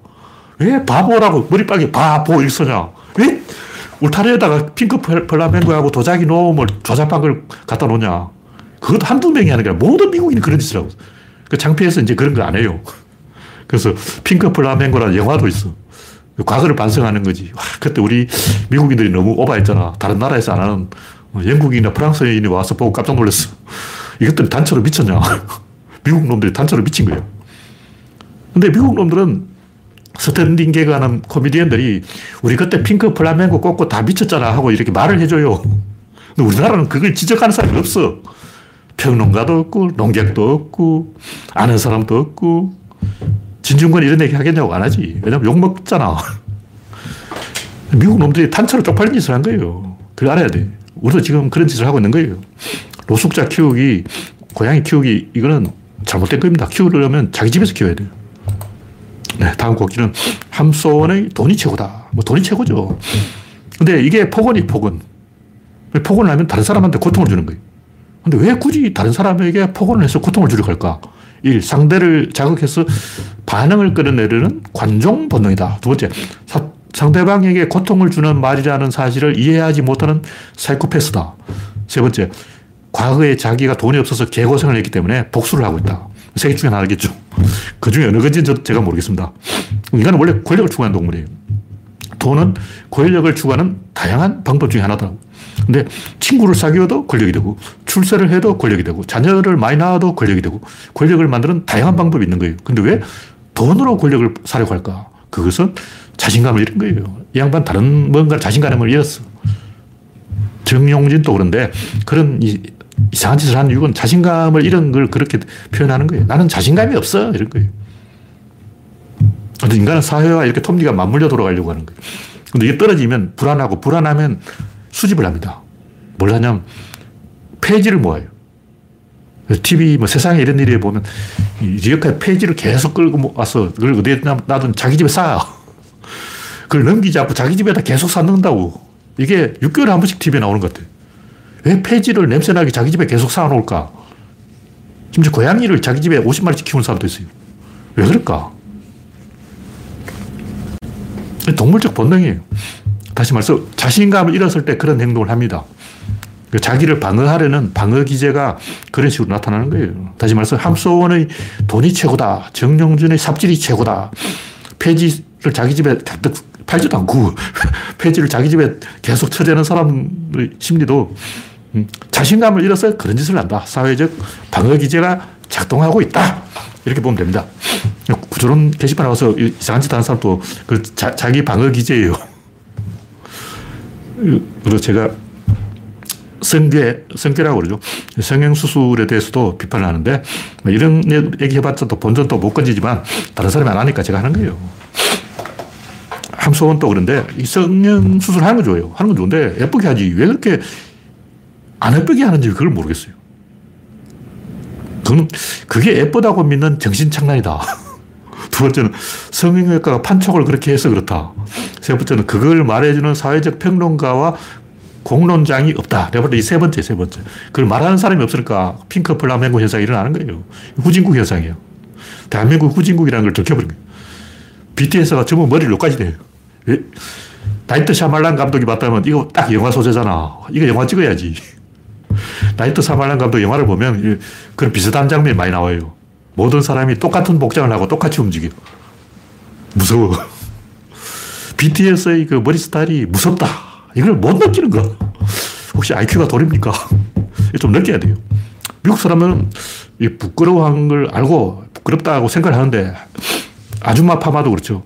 왜 바보라고 머리빨개 바보 쓰냐? 왜 울타리에다가 핑크 플라멩고하고 도자기 gnome을 조잡한 걸 갖다 놓냐? 그것도 한두 명이 하는 게 아니라 모든 미국인이 그런 짓을 하고 그 창피해서 이제 그런 거 안 해요. 그래서 핑크 플라멩고라는 영화도 있어. 과거를 반성하는 거지. 와, 그때 우리 미국인들이 너무 오바했잖아. 다른 나라에서 안 하는 영국인이나 프랑스인이 와서 보고 깜짝 놀랐어. 이것들이 단체로 미쳤냐. 미국 놈들이 단체로 미친 거예요. 근데 미국 놈들은 스탠딩 개그 하는 코미디언들이 우리 그때 핑크 플라멩고 꽂고 다 미쳤잖아 하고 이렇게 말을 해줘요. 근데 우리나라는 그걸 지적하는 사람이 없어. 평론가도 없고, 논객도 없고, 아는 사람도 없고, 진중권 이런 얘기 하겠냐고 안 하지. 왜냐면 욕 먹잖아. 미국 놈들이 탄처로 쪽팔린 짓을 한 거예요. 그걸 알아야 돼. 우리도 지금 그런 짓을 하고 있는 거예요. 노숙자 키우기, 고양이 키우기, 이거는 잘못된 겁니다. 키우려면 자기 집에서 키워야 돼요. 네, 다음 곡기는 함소원의 돈이 최고다. 뭐 돈이 최고죠. 근데 이게 폭언이 폭언. 폭언을 하면 다른 사람한테 고통을 주는 거예요. 근데 왜 굳이 다른 사람에게 폭언을 해서 고통을 주려고 할까? 1. 상대를 자극해서 반응을 끌어내려는 관종 본능이다. 두 번째, 사, 상대방에게 고통을 주는 말이라는 사실을 이해하지 못하는 사이코패스다. 세 번째, 과거에 자기가 돈이 없어서 개고생을 했기 때문에 복수를 하고 있다. 세개 중에 하나겠죠. 그 중에 어느 건지는 제가 모르겠습니다. 인간은 원래 권력을 추구하는 동물이에요. 돈은 권력을 추구하는 다양한 방법 중에 하나다. 근데 친구를 사귀어도 권력이 되고, 출세를 해도 권력이 되고, 자녀를 많이 낳아도 권력이 되고, 권력을 만드는 다양한 방법이 있는 거예요. 근데 왜 돈으로 권력을 사려고 할까? 그것은 자신감을 잃은 거예요. 이 양반 다른 뭔가 자신감을 잃었어. 정용진도 그런데 그런 이, 이상한 짓을 하는 이유는 자신감을 잃은 걸 그렇게 표현하는 거예요. 나는 자신감이 없어. 이런 거예요. 근데 인간은 사회와 이렇게 톱니가 맞물려 돌아가려고 하는 거예요. 근데 이게 떨어지면 불안하고 불안하면 수집을 합니다. 뭘 하냐면 폐지를 모아요. TV 뭐 세상에 이런 일이 보면 이렇게 폐지를 계속 끌고 와서 그걸 어디에 놔둔 자기 집에 쌓아. 그걸 넘기지 않고 자기 집에다 계속 쌓는다고. 이게 6개월에 한 번씩 TV에 나오는 것 같아. 왜 폐지를 냄새나게 자기 집에 계속 쌓아놓을까? 심지어 고양이를 자기 집에 50마리씩 키우는 사람도 있어요. 왜 그럴까? 동물적 본능이에요. 다시 말해서 자신감을 잃었을 때 그런 행동을 합니다. 그 자기를 방어하려는 방어 기제가 그런 식으로 나타나는 거예요. 다시 말해서 함소원의 돈이 최고다. 정영준의 삽질이 최고다. 폐지를 자기 집에 잔뜩 팔지도 않고 폐지를 자기 집에 계속 처대는 사람의 심리도 음, 자신감을 잃어서 그런 짓을 한다. 사회적 방어 기제가 작동하고 있다. 이렇게 보면 됩니다. 구조론 게시판에 와서 이상한 짓 하는 사람도 그 자, 자기 방어 기제예요. 그리고 제가 성괴, 성괴라고 그러죠. 성형수술에 대해서도 비판을 하는데, 뭐 이런 얘기 해봤자 또 본전 또 못 건지지만, 다른 사람이 안 하니까 제가 하는 거예요. 함소원 또 그런데, 이 성형수술 하는 건 좋아요. 하는 건 좋은데, 예쁘게 하지. 왜 그렇게 안 예쁘게 하는지 그걸 모르겠어요. 그건, 그게 예쁘다고 믿는 정신착란이다. 두 번째는 성형외과가 판촉을 그렇게 해서 그렇다. 세 번째는 그걸 말해주는 사회적 평론가와 공론장이 없다. 내가 볼 때 이 세 번째, 세 번째. 그걸 말하는 사람이 없으니까 핑크 플라멩고 현상이 일어나는 거예요. 후진국 현상이에요. 대한민국 후진국이라는 걸 들켜버린 거예요. BTS가 전부 머리를 여기까지 돼요. 나이트 샤말란 감독이 봤다면 이거 딱 영화 소재잖아. 이거 영화 찍어야지. 나이트 샤말란 감독 영화를 보면 그런 비슷한 장면이 많이 나와요. 모든 사람이 똑같은 복장을 하고 똑같이 움직여. 무서워. BTS의 그 머리 스타일이 무섭다. 이걸 못 느끼는 거야. 혹시 IQ가 돌입니까? 좀 느껴야 돼요. 미국 사람은 부끄러워한 걸 알고 부끄럽다고 생각을 하는데 아줌마 파마도 그렇죠.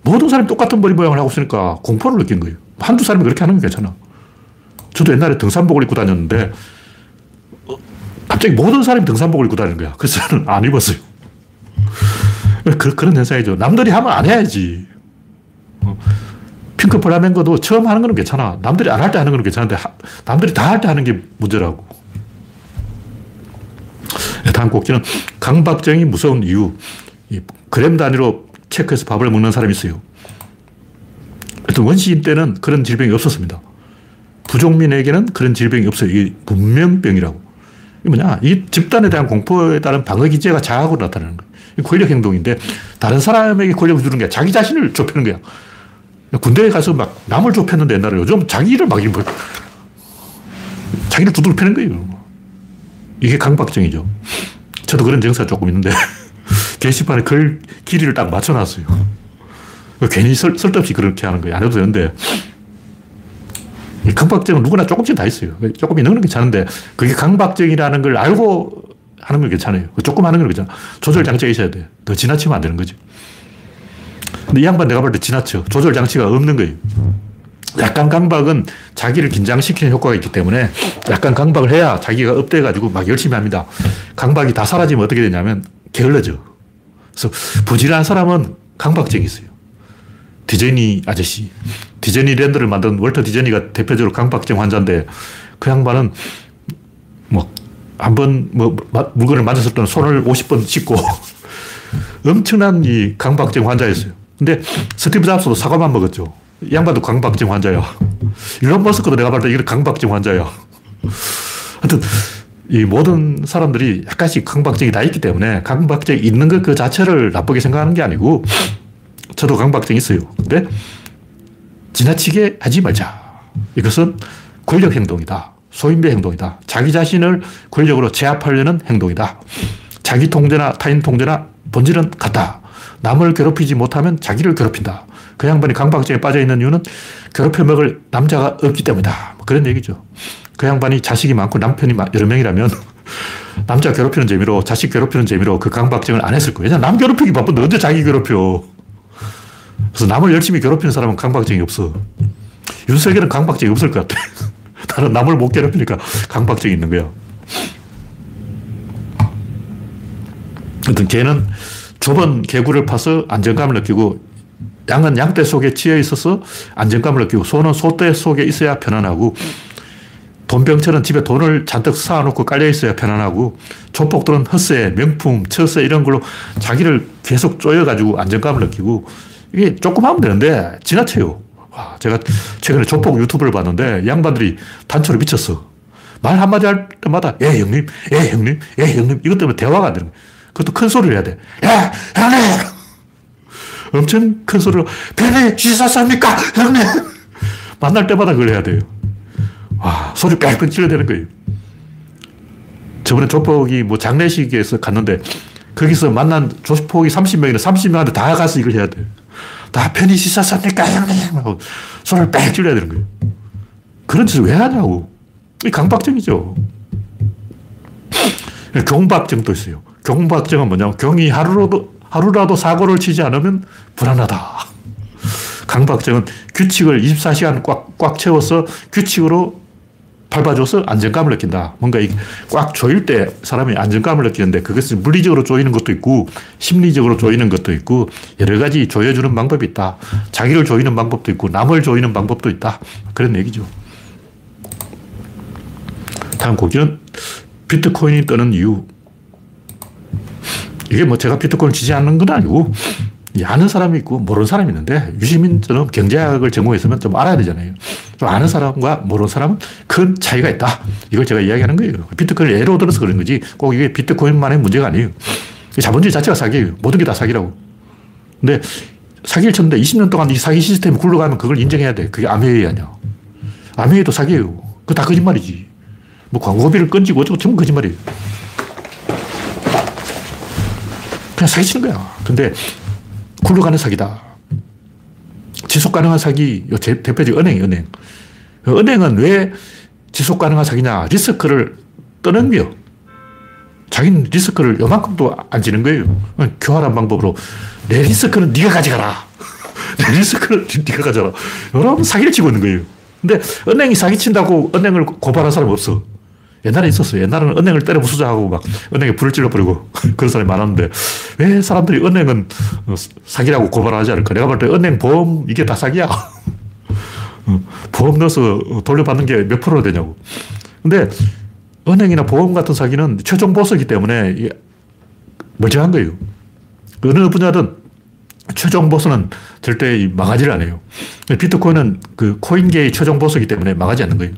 모든 사람이 똑같은 머리 모양을 하고 있으니까 공포를 느낀 거예요. 한두 사람이 그렇게 하는 게 괜찮아. 저도 옛날에 등산복을 입고 다녔는데 어, 갑자기 모든 사람이 등산복을 입고 다니는 거야. 그래서 저는 안 입었어요. 그, 그런 현상이죠. 남들이 하면 안 해야지. 어, 핑크 플라멩고도 처음 하는 거는 괜찮아. 남들이 안 할 때 하는 거는 괜찮은데 남들이 다 할 때 하는 게 문제라고. 다음 곡지는 강박증이 무서운 이유. 그램 단위로 체크해서 밥을 먹는 사람이 있어요. 일단 원시인 때는 그런 질병이 없었습니다. 부족민에게는 그런 질병이 없어요. 이게 문명병이라고. 이 뭐냐? 이 집단에 대한 공포에 따른 방어 기제가 자학으로 나타나는 거예요. 권력 행동인데 다른 사람에게 권력을 주는 게 자기 자신을 좁히는 거야. 군대에 가서 막 남을 좁혔는데 옛날에 요즘 자기를 막 뭐, 자기를 두들겨 패는 거예요. 이게 강박증이죠. 저도 그런 증세가 조금 있는데 게시판에 글 길이를 딱 맞춰놨어요. 괜히 쓸, 쓸데없이 그렇게 하는 거예요. 안 해도 되는데 강박증은 누구나 조금씩 다 있어요. 조금 있는 건 괜찮은데 그게 강박증이라는 걸 알고 하는 건 괜찮아요. 조금 하는 건 괜찮아. 조절 장치가 있어야 돼. 더 지나치면 안 되는 거지. 근데 이 양반 내가 볼 때 지나쳐. 조절 장치가 없는 거예요. 약간 강박은 자기를 긴장시키는 효과가 있기 때문에 약간 강박을 해야 자기가 up돼가지고 막 열심히 합니다. 강박이 다 사라지면 어떻게 되냐면 게을러져. 그래서 부지런한 사람은 강박증이 있어요. 디즈니 아저씨. 디즈니랜드를 만든 월터 디즈니가 대표적으로 강박증 환자인데 그 양반은 뭐 한 번 뭐 물건을 만졌을 때는 손을 50번 씻고 엄청난 이 강박증 환자였어요. 근데 스티브 잡스도 사과만 먹었죠. 이 양반도 강박증 환자야. 일론 머스크도 내가 봤을 때 이런 강박증 환자야. 하여튼 이 모든 사람들이 약간씩 강박증이 다 있기 때문에 강박증이 있는 것 그 자체를 나쁘게 생각하는 게 아니고 저도 강박증이 있어요. 근데 지나치게 하지 말자. 이것은 권력 행동이다. 소인배 행동이다. 자기 자신을 권력으로 제압하려는 행동이다. 자기 통제나 타인 통제나 본질은 같다. 남을 괴롭히지 못하면 자기를 괴롭힌다. 그 양반이 강박증에 빠져 있는 이유는 괴롭혀 먹을 남자가 없기 때문이다. 뭐 그런 얘기죠. 그 양반이 자식이 많고 남편이 여러 명이라면 남자 괴롭히는 재미로 자식 괴롭히는 재미로 그 강박증을 안 했을 거예요. 남 괴롭히기 바쁜데 언제 자기 괴롭혀. 그래서 남을 열심히 괴롭히는 사람은 강박증이 없어. 윤석열은 강박증이 없을 것 같아. 나는 남을 못 괴롭히니까 강박증이 있는 거야. 하여튼 개는 좁은 개구를 파서 안정감을 느끼고 양은 양떼 속에 치여 있어서 안정감을 느끼고 소는 소떼 속에 있어야 편안하고 돈병처럼 집에 돈을 잔뜩 쌓아놓고 깔려 있어야 편안하고 조폭들은 헛세, 명품, 처세 이런 걸로 자기를 계속 쪼여가지고 안정감을 느끼고 이게 조금 하면 되는데 지나쳐요. 와, 제가 최근에 조폭 유튜브를 봤는데 양반들이 단초로 미쳤어. 말 한마디 할 때마다 예 형님, 예 형님, 예 형님 이것 때문에 대화가 안 되는 거야. 그것도 큰 소리를 해야 돼. 야, 형님! 엄청 큰 소리로, 편히 씻었습니까? 형님! 만날 때마다 그걸 해야 돼요. 와, 소리 질러야 되는 거예요. 저번에 조폭이 뭐 장례식에서 갔는데, 거기서 만난 조폭이 30명이나 30명한테 다 가서 이걸 해야 돼 씻었습니까? 형님! 하고 소리를 빽 질러야 되는 거예요. 그런 짓을 왜 하냐고. 이 강박증이죠. 경박증도 있어요. 경박증은 뭐냐면 경이 하루라도, 하루라도 사고를 치지 않으면 불안하다. 강박증은 규칙을 24시간 꽉, 꽉 채워서 규칙으로 밟아줘서 안정감을 느낀다. 뭔가 꽉 조일 때 사람이 안정감을 느끼는데 그것을 물리적으로 조이는 것도 있고 심리적으로 조이는 것도 있고 여러 가지 조여주는 방법이 있다. 자기를 조이는 방법도 있고 남을 조이는 방법도 있다. 그런 얘기죠. 다음 곡기는 비트코인이 뜨는 이유. 이게 뭐 제가 비트코인 지지하는 건 아니고 아는 사람이 있고 모르는 사람이 있는데 유시민처럼 경제학을 전공했으면 좀 알아야 되잖아요. 좀 아는 사람과 모르는 사람은 큰 차이가 있다. 이걸 제가 이야기하는 거예요. 비트코인을 예로 들어서 그런 거지 꼭 이게 비트코인만의 문제가 아니에요. 자본주의 자체가 사기예요. 모든 게 다 사기라고. 근데 사기를 쳤는데 20년 동안 이 사기 시스템이 굴러가면 그걸 인정해야 돼. 그게 아메이 아니야. 아메이도 사기예요. 그거 다 거짓말이지. 뭐 광고비를 건지고 어쩌고 전부 거짓말이에요. 그냥 사기치는 거야. 근데 굴러가는 사기다. 지속 가능한 사기, 대표적 은행, 은행. 은행은 왜 지속 가능한 사기냐? 리스크를 떠넘겨. 자기는 리스크를 요만큼도 안 지는 거예요. 교활한 방법으로 내 리스크는 네가 가져가라. 내 리스크는 네가 가져라. 여러분 사기를 치고 있는 거예요. 근데 은행이 사기친다고 은행을 고발한 사람 없어. 옛날에 있었어요. 옛날에는 은행을 때려 부수자 하고 막 은행에 불을 찔러버리고 그런 사람이 많았는데 왜 사람들이 은행은 사기라고 고발하지 않을까? 내가 볼 때 은행 보험 이게 다 사기야. 보험 넣어서 돌려받는 게 몇 프로 되냐고. 근데 은행이나 보험 같은 사기는 최종 보스이기 때문에 멀쩡한 거예요. 어느 분야든 최종 보스는 절대 망하지를 않아요. 비트코인은 그 코인계의 최종 보스이기 때문에 망하지 않는 거예요.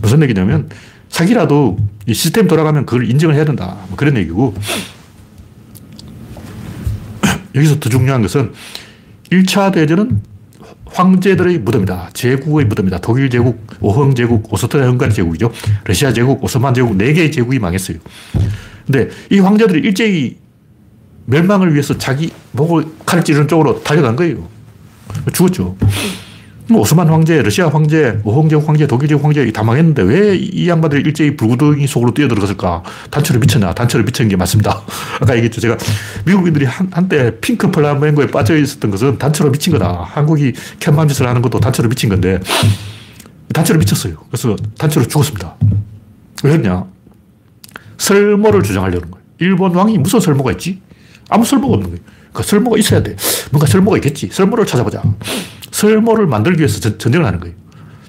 무슨 얘기냐면 사기라도 이 시스템 돌아가면 그걸 인정을 해야 된다. 뭐 그런 얘기고. 여기서 더 중요한 것은 1차 대전은 황제들의 무덤이다. 제국의 무덤이다. 독일 제국, 오흥 제국, 오스트리아 헝가리 제국이죠. 러시아 제국, 오스만 제국, 네 개의 제국이 망했어요. 근데 이 황제들이 일제히 멸망을 위해서 자기 목을 칼을 찌르는 쪽으로 달려간 거예요. 죽었죠. 뭐 오스만 황제, 러시아 황제, 오홍제국 황제, 독일제국 황제 다 망했는데 왜 이 양반들이 일제히 불구덩이 속으로 뛰어들어갔을까? 단체로 미쳤냐? 단체로 미친 게 맞습니다. 아까 얘기했죠. 제가 미국인들이 한, 한때 핑크 플라멩고에 빠져 있었던 것은 단체로 미친 거다. 한국이 캔맘짓을 하는 것도 단체로 미친 건데 단체로 미쳤어요. 그래서 단체로 죽었습니다. 왜 그러냐? 설모를 주장하려는 거예요. 일본 왕이 무슨 설모가 있지? 아무 설모가 없는 거예요. 그 설모가 있어야 돼. 뭔가 설모가 있겠지. 설모를 찾아보자. 설모를 만들기 위해서 전, 전쟁을 하는 거예요.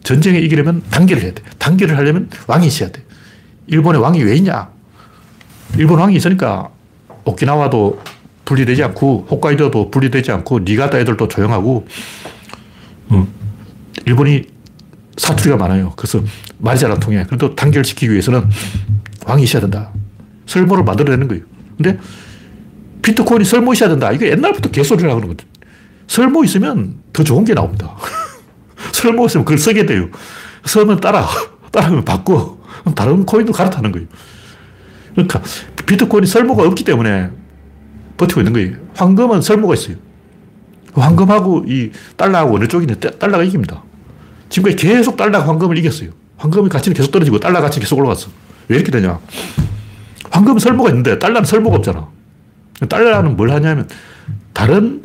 전쟁에 이기려면 단계를 해야 돼. 단계를 하려면 왕이 있어야 돼. 일본에 왕이 왜 있냐? 일본 왕이 있으니까 오키나와도 분리되지 않고 홋카이도도 분리되지 않고 니가다 애들도 조용하고 음, 일본이 사투리가 많아요. 그래서 말이 잘 안 통해. 그래도 단결 시키기 위해서는 왕이 있어야 된다. 설모를 만들어내는 거예요. 근데 비트코인이 설모 있어야 된다. 이거 옛날부터 개소리를 하는 거거든. 설모 있으면 더 좋은 게 나옵니다. 설모 있으면 그걸 쓰게 돼요. 쓰면 따라, 따라하면 바꿔. 다른 코인도 갈아타는 거예요. 그러니까 비트코인이 설모가 없기 때문에 버티고 있는 거예요. 황금은 설모가 있어요. 황금하고 이 달러하고 어느 쪽이냐 달러가 이깁니다. 지금까지 계속 달러가 황금을 이겼어요. 황금의 가치는 계속 떨어지고 달러 가치는 계속 올라갔어. 왜 이렇게 되냐? 황금은 설모가 있는데 달러는 설모가 없잖아. 달러는 뭘 하냐면 다른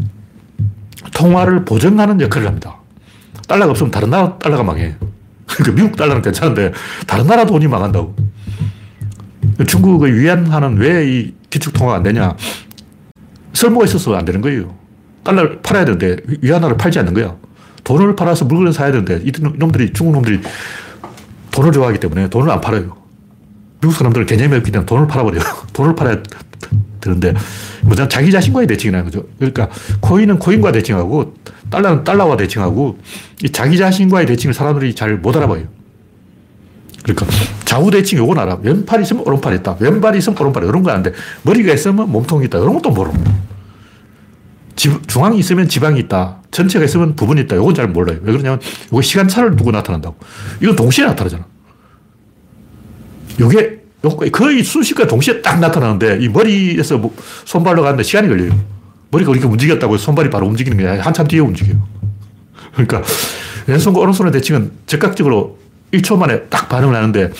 통화를 보증하는 역할을 합니다. 달러가 없으면 다른 나라 달러가 망해. 그러니까 미국 달러는 괜찮은데 다른 나라 돈이 망한다고. 중국의 위안화는 왜 이 기축통화가 안 되냐? 설모가 있어서 안 되는 거예요. 달러를 팔아야 되는데 위안화를 팔지 않는 거야. 돈을 팔아서 물건을 사야 되는데 이놈들이 중국 놈들이 돈을 좋아하기 때문에 돈을 안 팔아요. 미국 사람들은 개념이 없기 때문에 돈을 팔아버려요. 돈을 팔아야 되는데 뭐냐 자기 자신과의 대칭이라는 거죠. 그러니까 코인은 코인과 대칭하고 달러는 달러와 대칭하고 이 자기 자신과의 대칭을 사람들이 잘 못 알아봐요. 그러니까 좌우 대칭 요건 알아. 왼팔이 있으면 오른팔이 있다. 왼발이 있으면 오른팔이 이런 거 아는데 머리가 있으면 몸통이 있다. 이런 것도 모르는 중앙이 있으면 지방이 있다. 전체가 있으면 부분이 있다. 이건 잘 몰라요. 왜 그러냐면 이거 시간차를 두고 나타난다고. 이건 동시에 나타나잖아. 이게 거의 순식간에 동시에 딱 나타나는데 이 머리에서 뭐 손발로 가는데 시간이 걸려요. 머리가 이렇게 움직였다고 손발이 바로 움직이는 게 아니라 한참 뒤에 움직여요. 그러니까 왼손과 오른손의 대칭은 즉각적으로 1초 만에 딱 반응을 하는데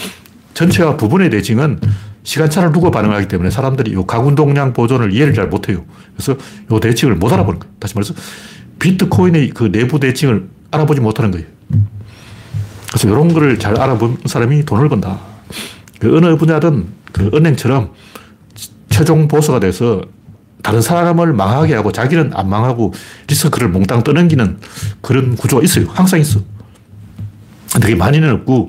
전체와 부분의 대칭은 시간차를 두고 반응하기 때문에 사람들이 이 가군동량 보존을 이해를 잘 못해요. 그래서 이 대칭을 못 알아보는 거예요. 다시 말해서 비트코인의 그 내부 대칭을 알아보지 못하는 거예요. 그래서 이런 거를 잘 알아본 사람이 돈을 번다. 그 어느 분야든 그 은행처럼 최종 보수가 돼서 다른 사람을 망하게 하고 자기는 안 망하고 리스크를 몽땅 떠넘기는 그런 구조가 있어요. 항상 있어. 되게 많이는 없고,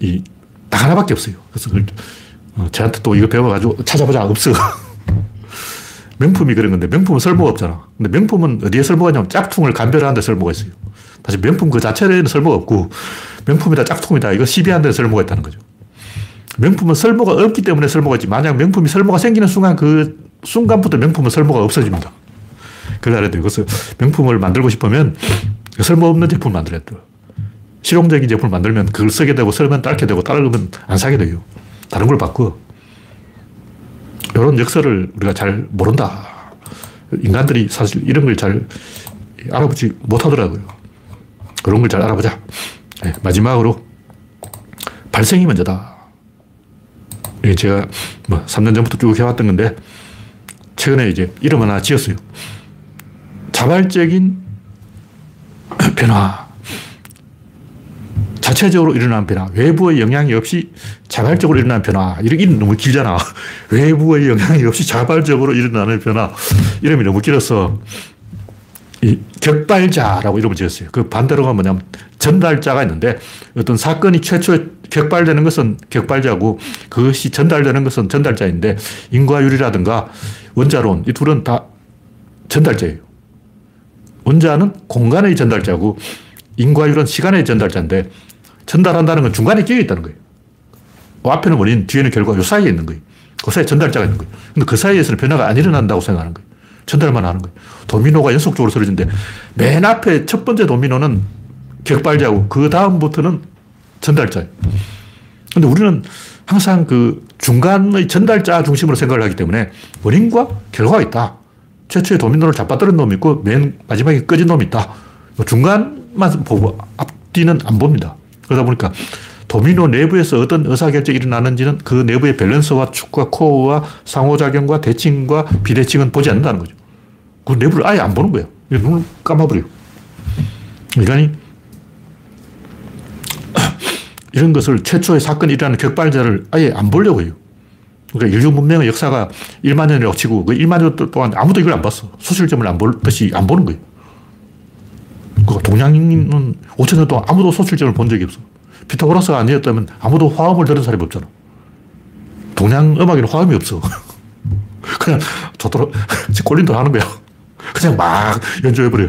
이, 딱 하나밖에 없어요. 그래서 그걸, 어, 저한테 또 이거 배워가지고 찾아보자. 없어. 명품이 그런 건데, 명품은 설모가 없잖아. 근데 명품은 어디에 설모가 있냐면 짝퉁을 감별하는 데 설모가 있어요. 다시 명품 그 자체에는 설모가 없고, 명품이다, 짝퉁이다. 이거 시비하는 데 설모가 있다는 거죠. 명품은 설모가 없기 때문에 설모가 있지. 만약 명품이 설모가 생기는 순간 그 순간부터 명품은 설모가 없어집니다. 그래야 돼요. 그래서 명품을 만들고 싶으면 설모 없는 제품을 만들어야 돼요. 실용적인 제품을 만들면 그걸 쓰게 되고 설면 딸게 되고 따르면 안 사게 돼요. 다른 걸 바꿔. 이런 역사를 우리가 잘 모른다. 인간들이 사실 이런 걸 잘 알아보지 못하더라고요. 그런 걸 잘 알아보자. 네, 마지막으로 발생이 먼저다. 이게 제가 뭐 3년 전부터 쭉 해왔던 건데, 최근에 이제 이름 하나 지었어요. 자발적인 변화. 자체적으로 일어나는 변화. 외부의 영향이 없이 자발적으로 일어나는 변화. 이렇게 너무 길잖아. 외부의 영향이 없이 자발적으로 일어나는 변화. 이름이 너무 길어서 이 격발자라고 이름을 지었어요. 그 반대로가 뭐냐면 전달자가 있는데 어떤 사건이 최초에 격발되는 것은 격발자고 그것이 전달되는 것은 전달자인데 인과율이라든가 원자론 이 둘은 다 전달자예요. 원자는 공간의 전달자고 인과율은 시간의 전달자인데 전달한다는 건 중간에 끼어 있다는 거예요. 그 앞에는 원인, 뒤에는 결과, 요 사이에 있는 거예요. 그 사이에 전달자가 있는 거예요. 근데 그 사이에서는 변화가 안 일어난다고 생각하는 거예요. 전달만 하는 거예요. 도미노가 연속적으로 쓰러지는데 맨 앞에 첫 번째 도미노는 격발자고 그 다음부터는 전달자예요. 근데 우리는 항상 그 중간의 전달자 중심으로 생각을 하기 때문에 원인과 결과가 있다. 최초의 도미노를 잡아뜨린 놈이 있고 맨 마지막에 꺼진 놈이 있다. 뭐 중간만 보고 앞뒤는 안 봅니다. 그러다 보니까 도미노 내부에서 어떤 의사결정이 일어나는지는 그 내부의 밸런스와 축과 코어와 상호작용과 대칭과 비대칭은 보지 않는다는 거죠. 그 내부를 아예 안 보는 거예요. 눈을 감아버려요. 인간이 이런 것을 최초의 사건이 일어나는 격발자를 아예 안 보려고 해요. 그러니까 인류 문명의 역사가 1만 년이라고 치고 그 1만 년 동안 아무도 이걸 안 봤어. 소실점을 안 볼듯이 안 보는 거예요. 그 동양인은 5천 년 동안 아무도 소출점을 본 적이 없어. 피타고라스가 아니었다면 아무도 화음을 들은 사람이 없잖아. 동양 음악에는 화음이 없어. 그냥 저도록 꼴린도 하는 거야. 그냥 막 연주해버려요.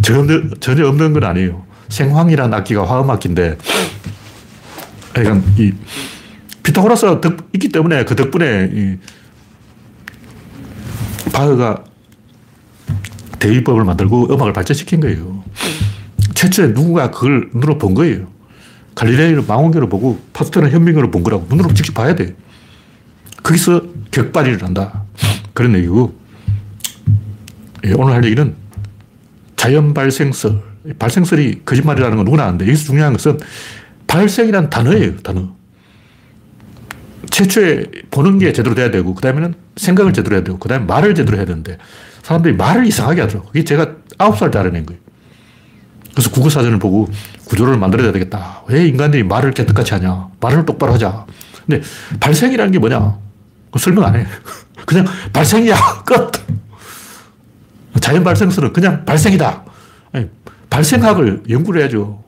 전혀, 전혀 없는 건 아니에요. 생황이라는 악기가 화음 악기인데, 그러니까 이 피타고라스가 덕, 있기 때문에 그 덕분에 이 바흐가 대위법을 만들고 음악을 발전시킨 거예요. 최초에 누군가 그걸 눈으로 본 거예요. 갈릴레이는 망원경으로 보고 파스텔은 현미경으로 본 거라고 눈으로 직접 봐야 돼. 거기서 격발이 일어난다. 그런 얘기고 예, 오늘 할 얘기는 자연 발생설. 발생설이 거짓말이라는 건 누구나 아는데 여기서 중요한 것은 발생이란 단어예요. 단어. 최초에 보는 게 제대로 돼야 되고 그 다음에는 생각을 제대로 해야 되고 그 다음에 말을 제대로 해야 되는데 사람들이 말을 이상하게 하더라고. 이게 제가 아홉 살 때 알아낸 거예요. 그래서 국어사전을 보고 구조를 만들어야 되겠다. 왜 인간들이 말을 개떡같이 하냐. 말을 똑바로 하자. 근데 발생이라는 게 뭐냐. 설명 안 해. 그냥 발생이야. 끝. 자연 발생설은 그냥 발생이다. 발생학을 연구를 해야죠.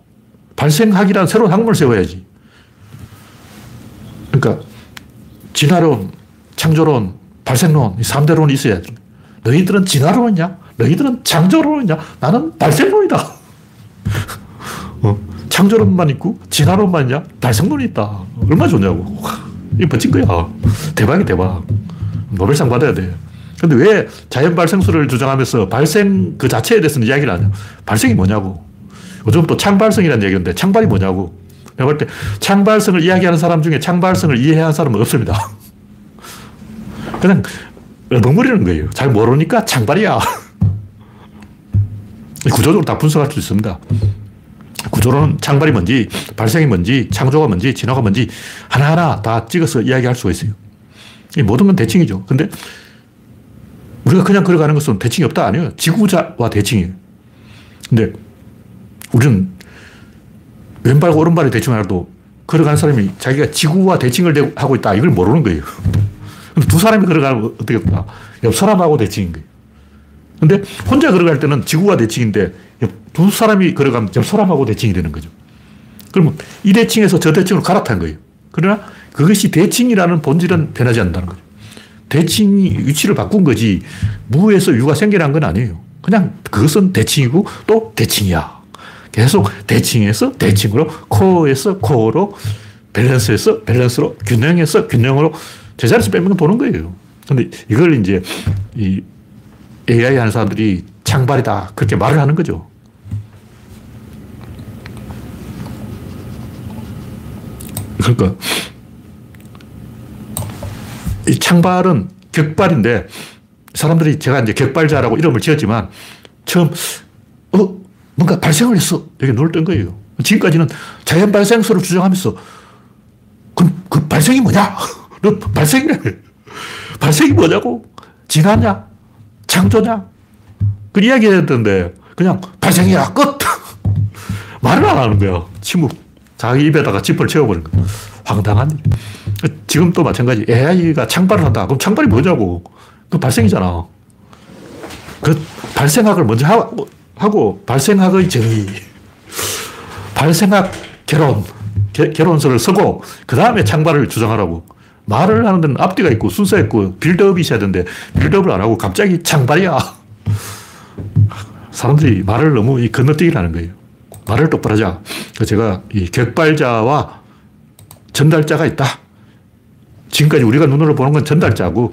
발생학이란 새로운 학문을 세워야지. 그러니까 진화론, 창조론, 발생론, 이 3대론이 있어야 돼. 너희들은 진화론이냐? 너희들은 창조론이냐? 나는 발생론이다. 어, 창조론만 있고 진화론만 있냐? 발생론이 있다. 얼마나 좋냐고. 이 멋진 거야. 대박이 대박. 노벨상 받아야 돼. 근데 왜 자연 발생수를 주장하면서 발생 그 자체에 대해서는 이야기를 하냐? 발생이 뭐냐고. 요즘 또 창발성이라는 얘기인데 창발이 뭐냐고. 내가 볼 때 창발성을 이야기하는 사람 중에 창발성을 이해한 사람은 없습니다. 그냥 엉덩머리는 거예요. 잘 모르니까 창발이야. 구조적으로 다 분석할 수 있습니다. 구조로는 창발이 뭔지, 발생이 뭔지, 창조가 뭔지, 진화가 뭔지 하나하나 다 찍어서 이야기할 수가 있어요. 이 모든 건 대칭이죠. 근데 우리가 그냥 걸어가는 것은 대칭이 없다 아니에요. 지구자와 대칭이에요. 근데 우리는 왼발과 오른발이 대칭 알아도 걸어가는 사람이 자기가 지구와 대칭을 하고 있다. 이걸 모르는 거예요. 두 사람이 걸어가면 어떻게 될까? 옆 사람하고 대칭인 거예요. 근데 혼자 걸어갈 때는 지구와 대칭인데 두 사람이 걸어가면 옆 사람하고 대칭이 되는 거죠. 그러면 이 대칭에서 저 대칭으로 갈아탄 거예요. 그러나 그것이 대칭이라는 본질은 변하지 않는다는 거죠. 대칭이 위치를 바꾼 거지 무에서 유가 생겨난 건 아니에요. 그냥 그것은 대칭이고 또 대칭이야. 계속 대칭에서 대칭으로 코어에서 코어로 밸런스에서 밸런스로 균형에서 균형으로 제자리에서 빼면 보는 거예요. 근데 이걸 이제 이 AI 하는 사람들이 창발이다. 그렇게 말을 하는 거죠. 그러니까 이 창발은 격발인데 사람들이 제가 이제 격발자라고 이름을 지었지만 처음 어 뭔가 발생을 했어. 여기 눈을 뜬 거예요. 지금까지는 자연 발생수를 주장하면서 그럼 그 발생이 뭐냐? 너 발생이래. 발생이 뭐냐고? 진화냐? 창조냐? 그 이야기 했던데 그냥 발생이야. 끝! 말을 안 하는 거야. 침묵. 자기 입에다가 짚을 채워버린 거야. 황당한 일. 지금 또 마찬가지. AI가 창발을 한다. 그럼 창발이 뭐냐고. 그 발생이잖아. 그 발생학을 먼저 하고, 하고 발생학의 정의. 발생학 개론. 개, 개론서를 쓰고, 그 다음에 창발을 주장하라고. 말을 하는 데는 앞뒤가 있고, 순서 있고, 빌드업이 있어야 되는데, 빌드업을 안 하고 갑자기 창발이야. 사람들이 말을 너무 건너뛰기를 하는 거예요. 말을 똑바로 하자. 제가 이 격발자와 전달자가 있다. 지금까지 우리가 눈으로 보는 건 전달자고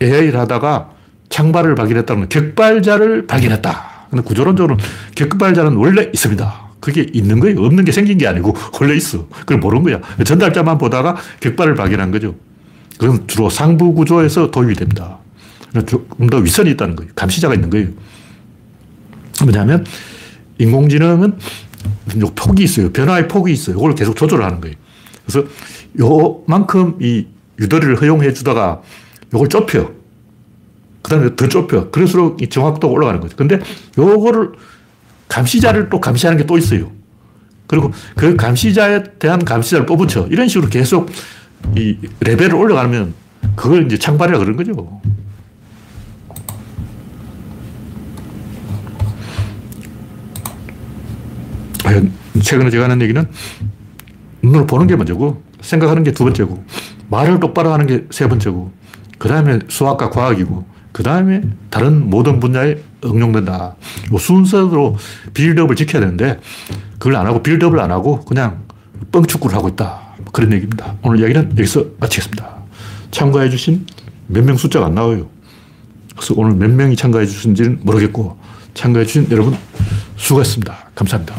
AI를 하다가 창발을 발견했다는 격발자를 발견했다. 근데 구조론적으로는 격발자는 원래 있습니다. 그게 있는 거예요. 없는 게 생긴 게 아니고 원래 있어. 그걸 모르는 거야. 전달자만 보다가 격발을 발견한 거죠. 그건 주로 상부 구조에서 도입이 됩니다. 조금 더 위선이 있다는 거예요. 감시자가 있는 거예요. 뭐냐면 인공지능은 폭이 있어요. 변화의 폭이 있어요. 이걸 계속 조절을 하는 거예요. 그래서 요만큼 이 유도리를 허용해 주다가 요걸 좁혀. 그 다음에 더 좁혀. 그럴수록 이 정확도가 올라가는 거죠. 근데 요거를 감시자를 또 감시하는 게 또 있어요. 그리고 그 감시자에 대한 감시자를 또 붙여. 이런 식으로 계속 이 레벨을 올라가면 그걸 이제 창발이라 그런 거죠. 최근에 제가 하는 얘기는 눈으로 보는 게 먼저고 생각하는 게 두 번째고 말을 똑바로 하는 게 세 번째고 그 다음에 수학과 과학이고 그 다음에 다른 모든 분야에 응용된다. 이 순서로 빌드업을 지켜야 되는데 그걸 안 하고 빌드업을 안 하고 그냥 뻥축구를 하고 있다. 그런 얘기입니다. 오늘 이야기는 여기서 마치겠습니다. 참가해 주신 몇 명 숫자가 안 나와요. 그래서 오늘 몇 명이 참가해 주신지는 모르겠고 참가해 주신 여러분 수고했습니다. 감사합니다.